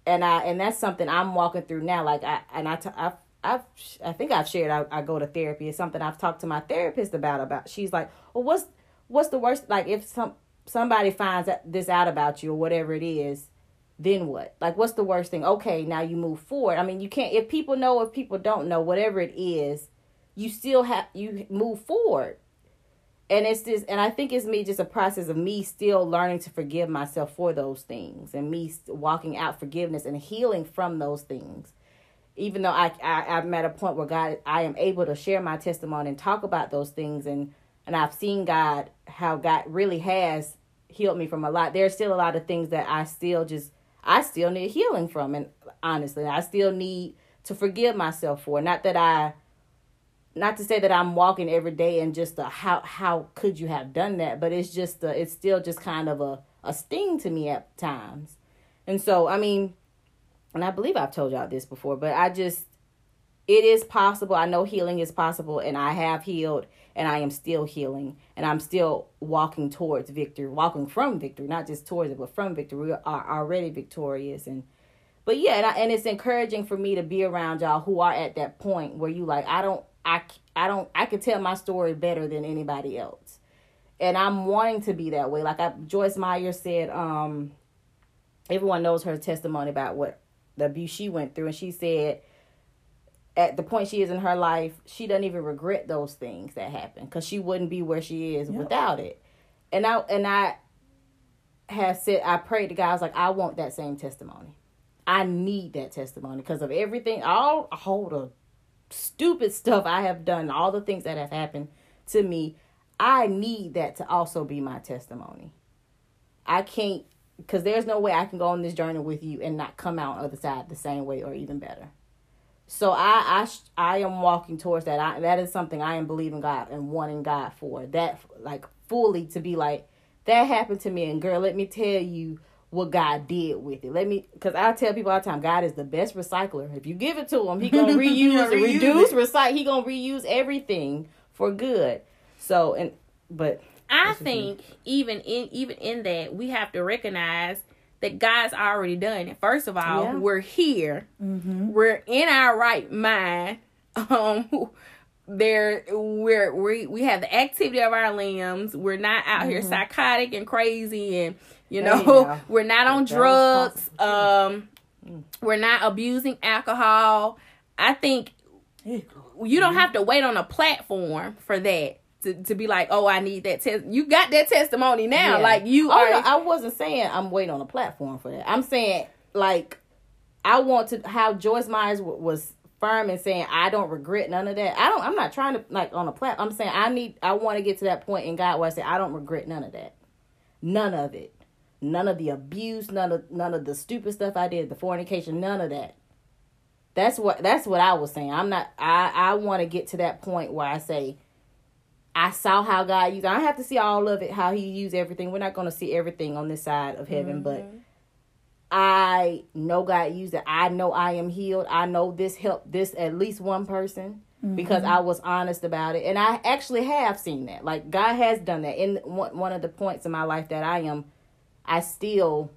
and I and that's something I'm walking through now. Like I and I t- I've I've I think I've shared I, I go to therapy. It's something I've talked to my therapist about. About she's like, well, what's what's the worst? Like if some somebody finds this out about you or whatever it is, then what? Like what's the worst thing? Okay, now you move forward. I mean, you can't if people know if people don't know whatever it is, you still have you move forward. And it's just and i think it's me just a process of me still learning to forgive myself for those things and me walking out forgiveness and healing from those things. Even though I, I i'm at a point where god i am able to share my testimony and talk about those things and and i've seen god how god really has healed me from a lot. There's still a lot of things that i still just i still need healing from and honestly i still need to forgive myself for. Not that i not to say that I'm walking every day and just a, how how could you have done that, but it's just a, it's still just kind of a a sting to me at times. And so, I mean, and I believe I've told y'all this before, but I just it is possible. I know healing is possible and I have healed and I am still healing and I'm still walking towards victory, walking from victory, not just towards it, but from victory. We are already victorious and but yeah, and, I, and it's encouraging for me to be around y'all who are at that point where you like I don't I, I don't I can tell my story better than anybody else. And I'm wanting to be that way. Like I, Joyce Meyer said, um, everyone knows her testimony about what the abuse she went through, and she said at the point she is in her life, she doesn't even regret those things that happened because she wouldn't be where she is yep. without it. And I and I have said I prayed to God. I was like, I want that same testimony. I need that testimony because of everything, all hold the stupid stuff I have done, all the things that have happened to me, I need that to also be my testimony. I can't, because there's no way I can go on this journey with you and not come out on the other side the same way or even better. So I I I am walking towards that. I, that is something I am believing God and wanting God for. That like fully to be like that happened to me and girl, let me tell you what God did with it. Let me, because I tell people all the time, God is the best recycler. If you give it to him, he gonna reuse, reuse reduce, recycle. He gonna reuse everything for good. So and but I think even in even in that we have to recognize that God's already done it. First of all, yeah. we're here. Mm-hmm. We're in our right mind. Um, there we're we we have the activity of our limbs. We're not out mm-hmm. here psychotic and crazy and you know, we're not on drugs. Um, mm. we're not abusing alcohol. I think you don't have to wait on a platform for that to, to be like, oh, I need that test. You got that testimony now. Yeah. Like you oh, are. No, I wasn't saying I'm waiting on a platform for that. I'm saying like I want to how Joyce Myers was firm and saying I don't regret none of that. I don't. I'm not trying to like on a platform. I'm saying I need. I want to get to that point in God where I say I don't regret none of that. None of it none of the abuse, none of none of the stupid stuff I did, the fornication, none of that. That's what that's what I was saying. I'm not I I want to get to that point where I say I saw how God used. I don't have to see all of it, how He used everything. We're not going to see everything on this side of heaven, mm-hmm. but I know God used it. I know I am healed. I know this helped this at least one person mm-hmm. because I was honest about it, and I actually have seen that. Like God has done that in one one of the points in my life that I am I still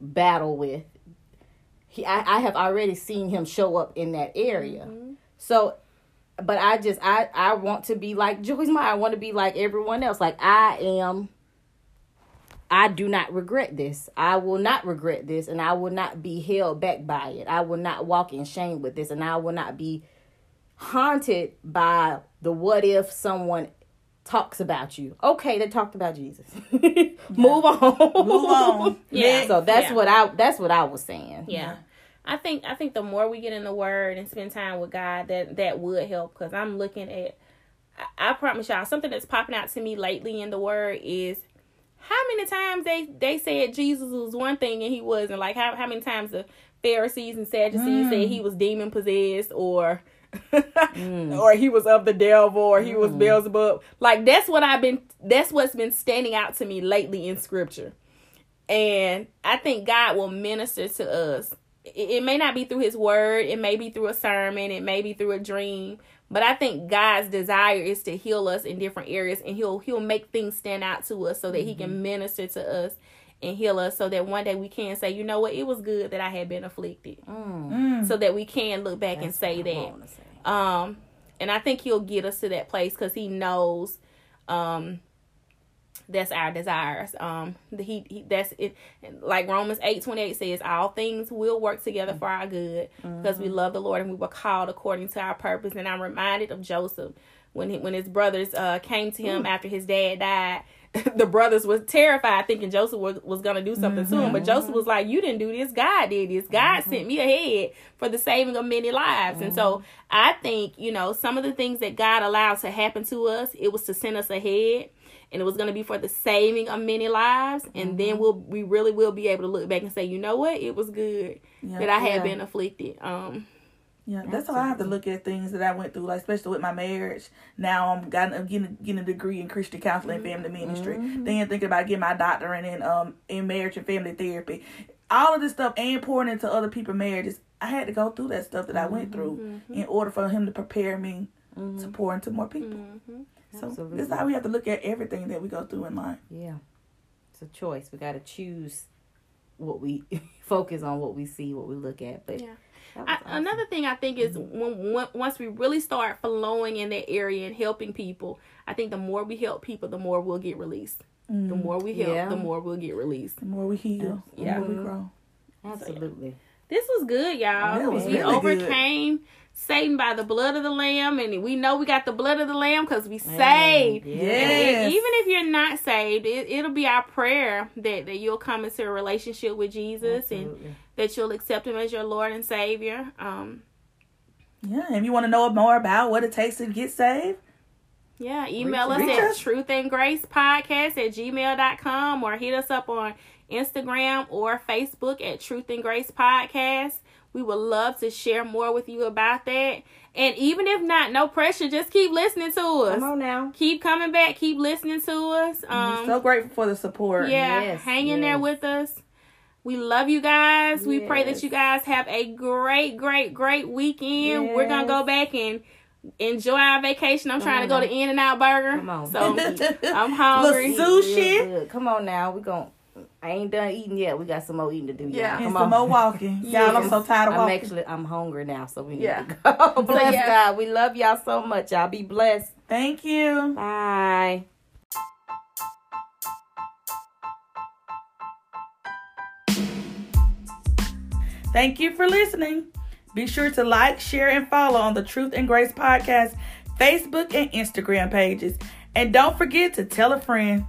battle with. He, I, I have already seen him show up in that area. Mm-hmm. So, but I just, I, I want to be like Joyce Meyer. I want to be like everyone else. Like I am. I do not regret this. I will not regret this, and I will not be held back by it. I will not walk in shame with this, and I will not be haunted by the what if someone talks about you. Okay, they talked about Jesus. Move on. Move on. Yeah. So that's yeah. what I that's what I was saying. Yeah. I think I think the more we get in the Word and spend time with God, that that would help. Because I'm looking at, I, I promise y'all, something that's popping out to me lately in the Word is how many times they they said Jesus was one thing and he wasn't. Like how how many times the Pharisees and Sadducees mm. said he was demon possessed or mm. or he was of the devil or he mm. was Beelzebub. Like that's what I've been that's what's been standing out to me lately in scripture. And I think God will minister to us. It, it may not be through his word, it may be through a sermon, it may be through a dream, But I think God's desire is to heal us in different areas and he'll he'll make things stand out to us so that he can Mm-hmm. minister to us and heal us so that one day we can say, you know what, it was good that I had been afflicted. Mm. So that we can look back and say that. say. Um, and I think he'll get us to that place because he knows, um, that's our desires. Um, the, he, he that's it. Like Romans eight twenty eight says, all things will work together for our good because we love the Lord and we were called according to our purpose. And I'm reminded of Joseph when he, when his brothers uh came to him after his dad died. the brothers was terrified, thinking Joseph was, was gonna do something to him, but mm-hmm. Joseph was like, "You didn't do this. God did this. God mm-hmm. sent me ahead for the saving of many lives." And so mm-hmm. I think you know some of the things that God allowed to happen to us, it was to send us ahead, and it was gonna be for the saving of many lives. And then we'll we really will be able to look back and say, you know what, it was good Yeah. that I had Yeah. been afflicted. Um, Yeah, that's how I have to look at things that I went through, like especially with my marriage. Now I'm got I'm getting getting a degree in Christian counseling and mm-hmm. family ministry. Mm-hmm. Then thinking about getting my doctorate in um in marriage and family therapy. All of this stuff and pouring into other people's marriages. I had to go through that stuff that I went through mm-hmm. in order for him to prepare me to pour into more people. So Absolutely. this is how we have to look at everything that we go through in life. Yeah. It's a choice. We got to choose what we focus on, what we see, what we look at. But Yeah. I, awesome. another thing I think is mm-hmm. when, when once we really start flowing in that area and helping people, I think the more we help people, the more we'll get released. The mm-hmm. more we help, Yeah. the more we'll get released. The more we heal, the Yeah. more we mm-hmm. grow. Absolutely. This was good, y'all. Was we really good. Overcame Satan by the blood of the Lamb, and we know we got the blood of the Lamb because we Amen. saved. Yeah. Yes. Even if you're not saved, it, it'll be our prayer that, that you'll come into a relationship with Jesus and that you'll accept Him as your Lord and Savior. Um, Yeah, and if you want to know more about what it takes to get saved, Yeah, email Reach- us reach at us. truth and grace podcast at gmail.com or hit us up on Instagram or Facebook at Truth and Grace Podcast. We would love to share more with you about that. And even if not, no pressure, just keep listening to us. Come on now. Keep coming back, keep listening to us. Um so grateful for the support. yeah, Yes, hang in there with us. We love you guys. We pray that you guys have a great, great, great weekend. We're gonna go back and enjoy our vacation. I'm Come trying to on go to. In-N-Out Burger. Come on. So I'm hungry. Little Sushi. Real good. Come on now. We gon' I ain't done eating yet. We got some more eating to do. y'all. Yeah. And Come some on. more walking. Y'all, I'm so tired of walking. I'm actually I'm hungry now, so we need Yeah. to go. Bless yeah. God. We love y'all so much. Y'all be blessed. Thank you. Bye. Thank you for listening. Be sure to like, share, and follow on the Truth and Grace Podcast Facebook and Instagram pages. And don't forget to tell a friend.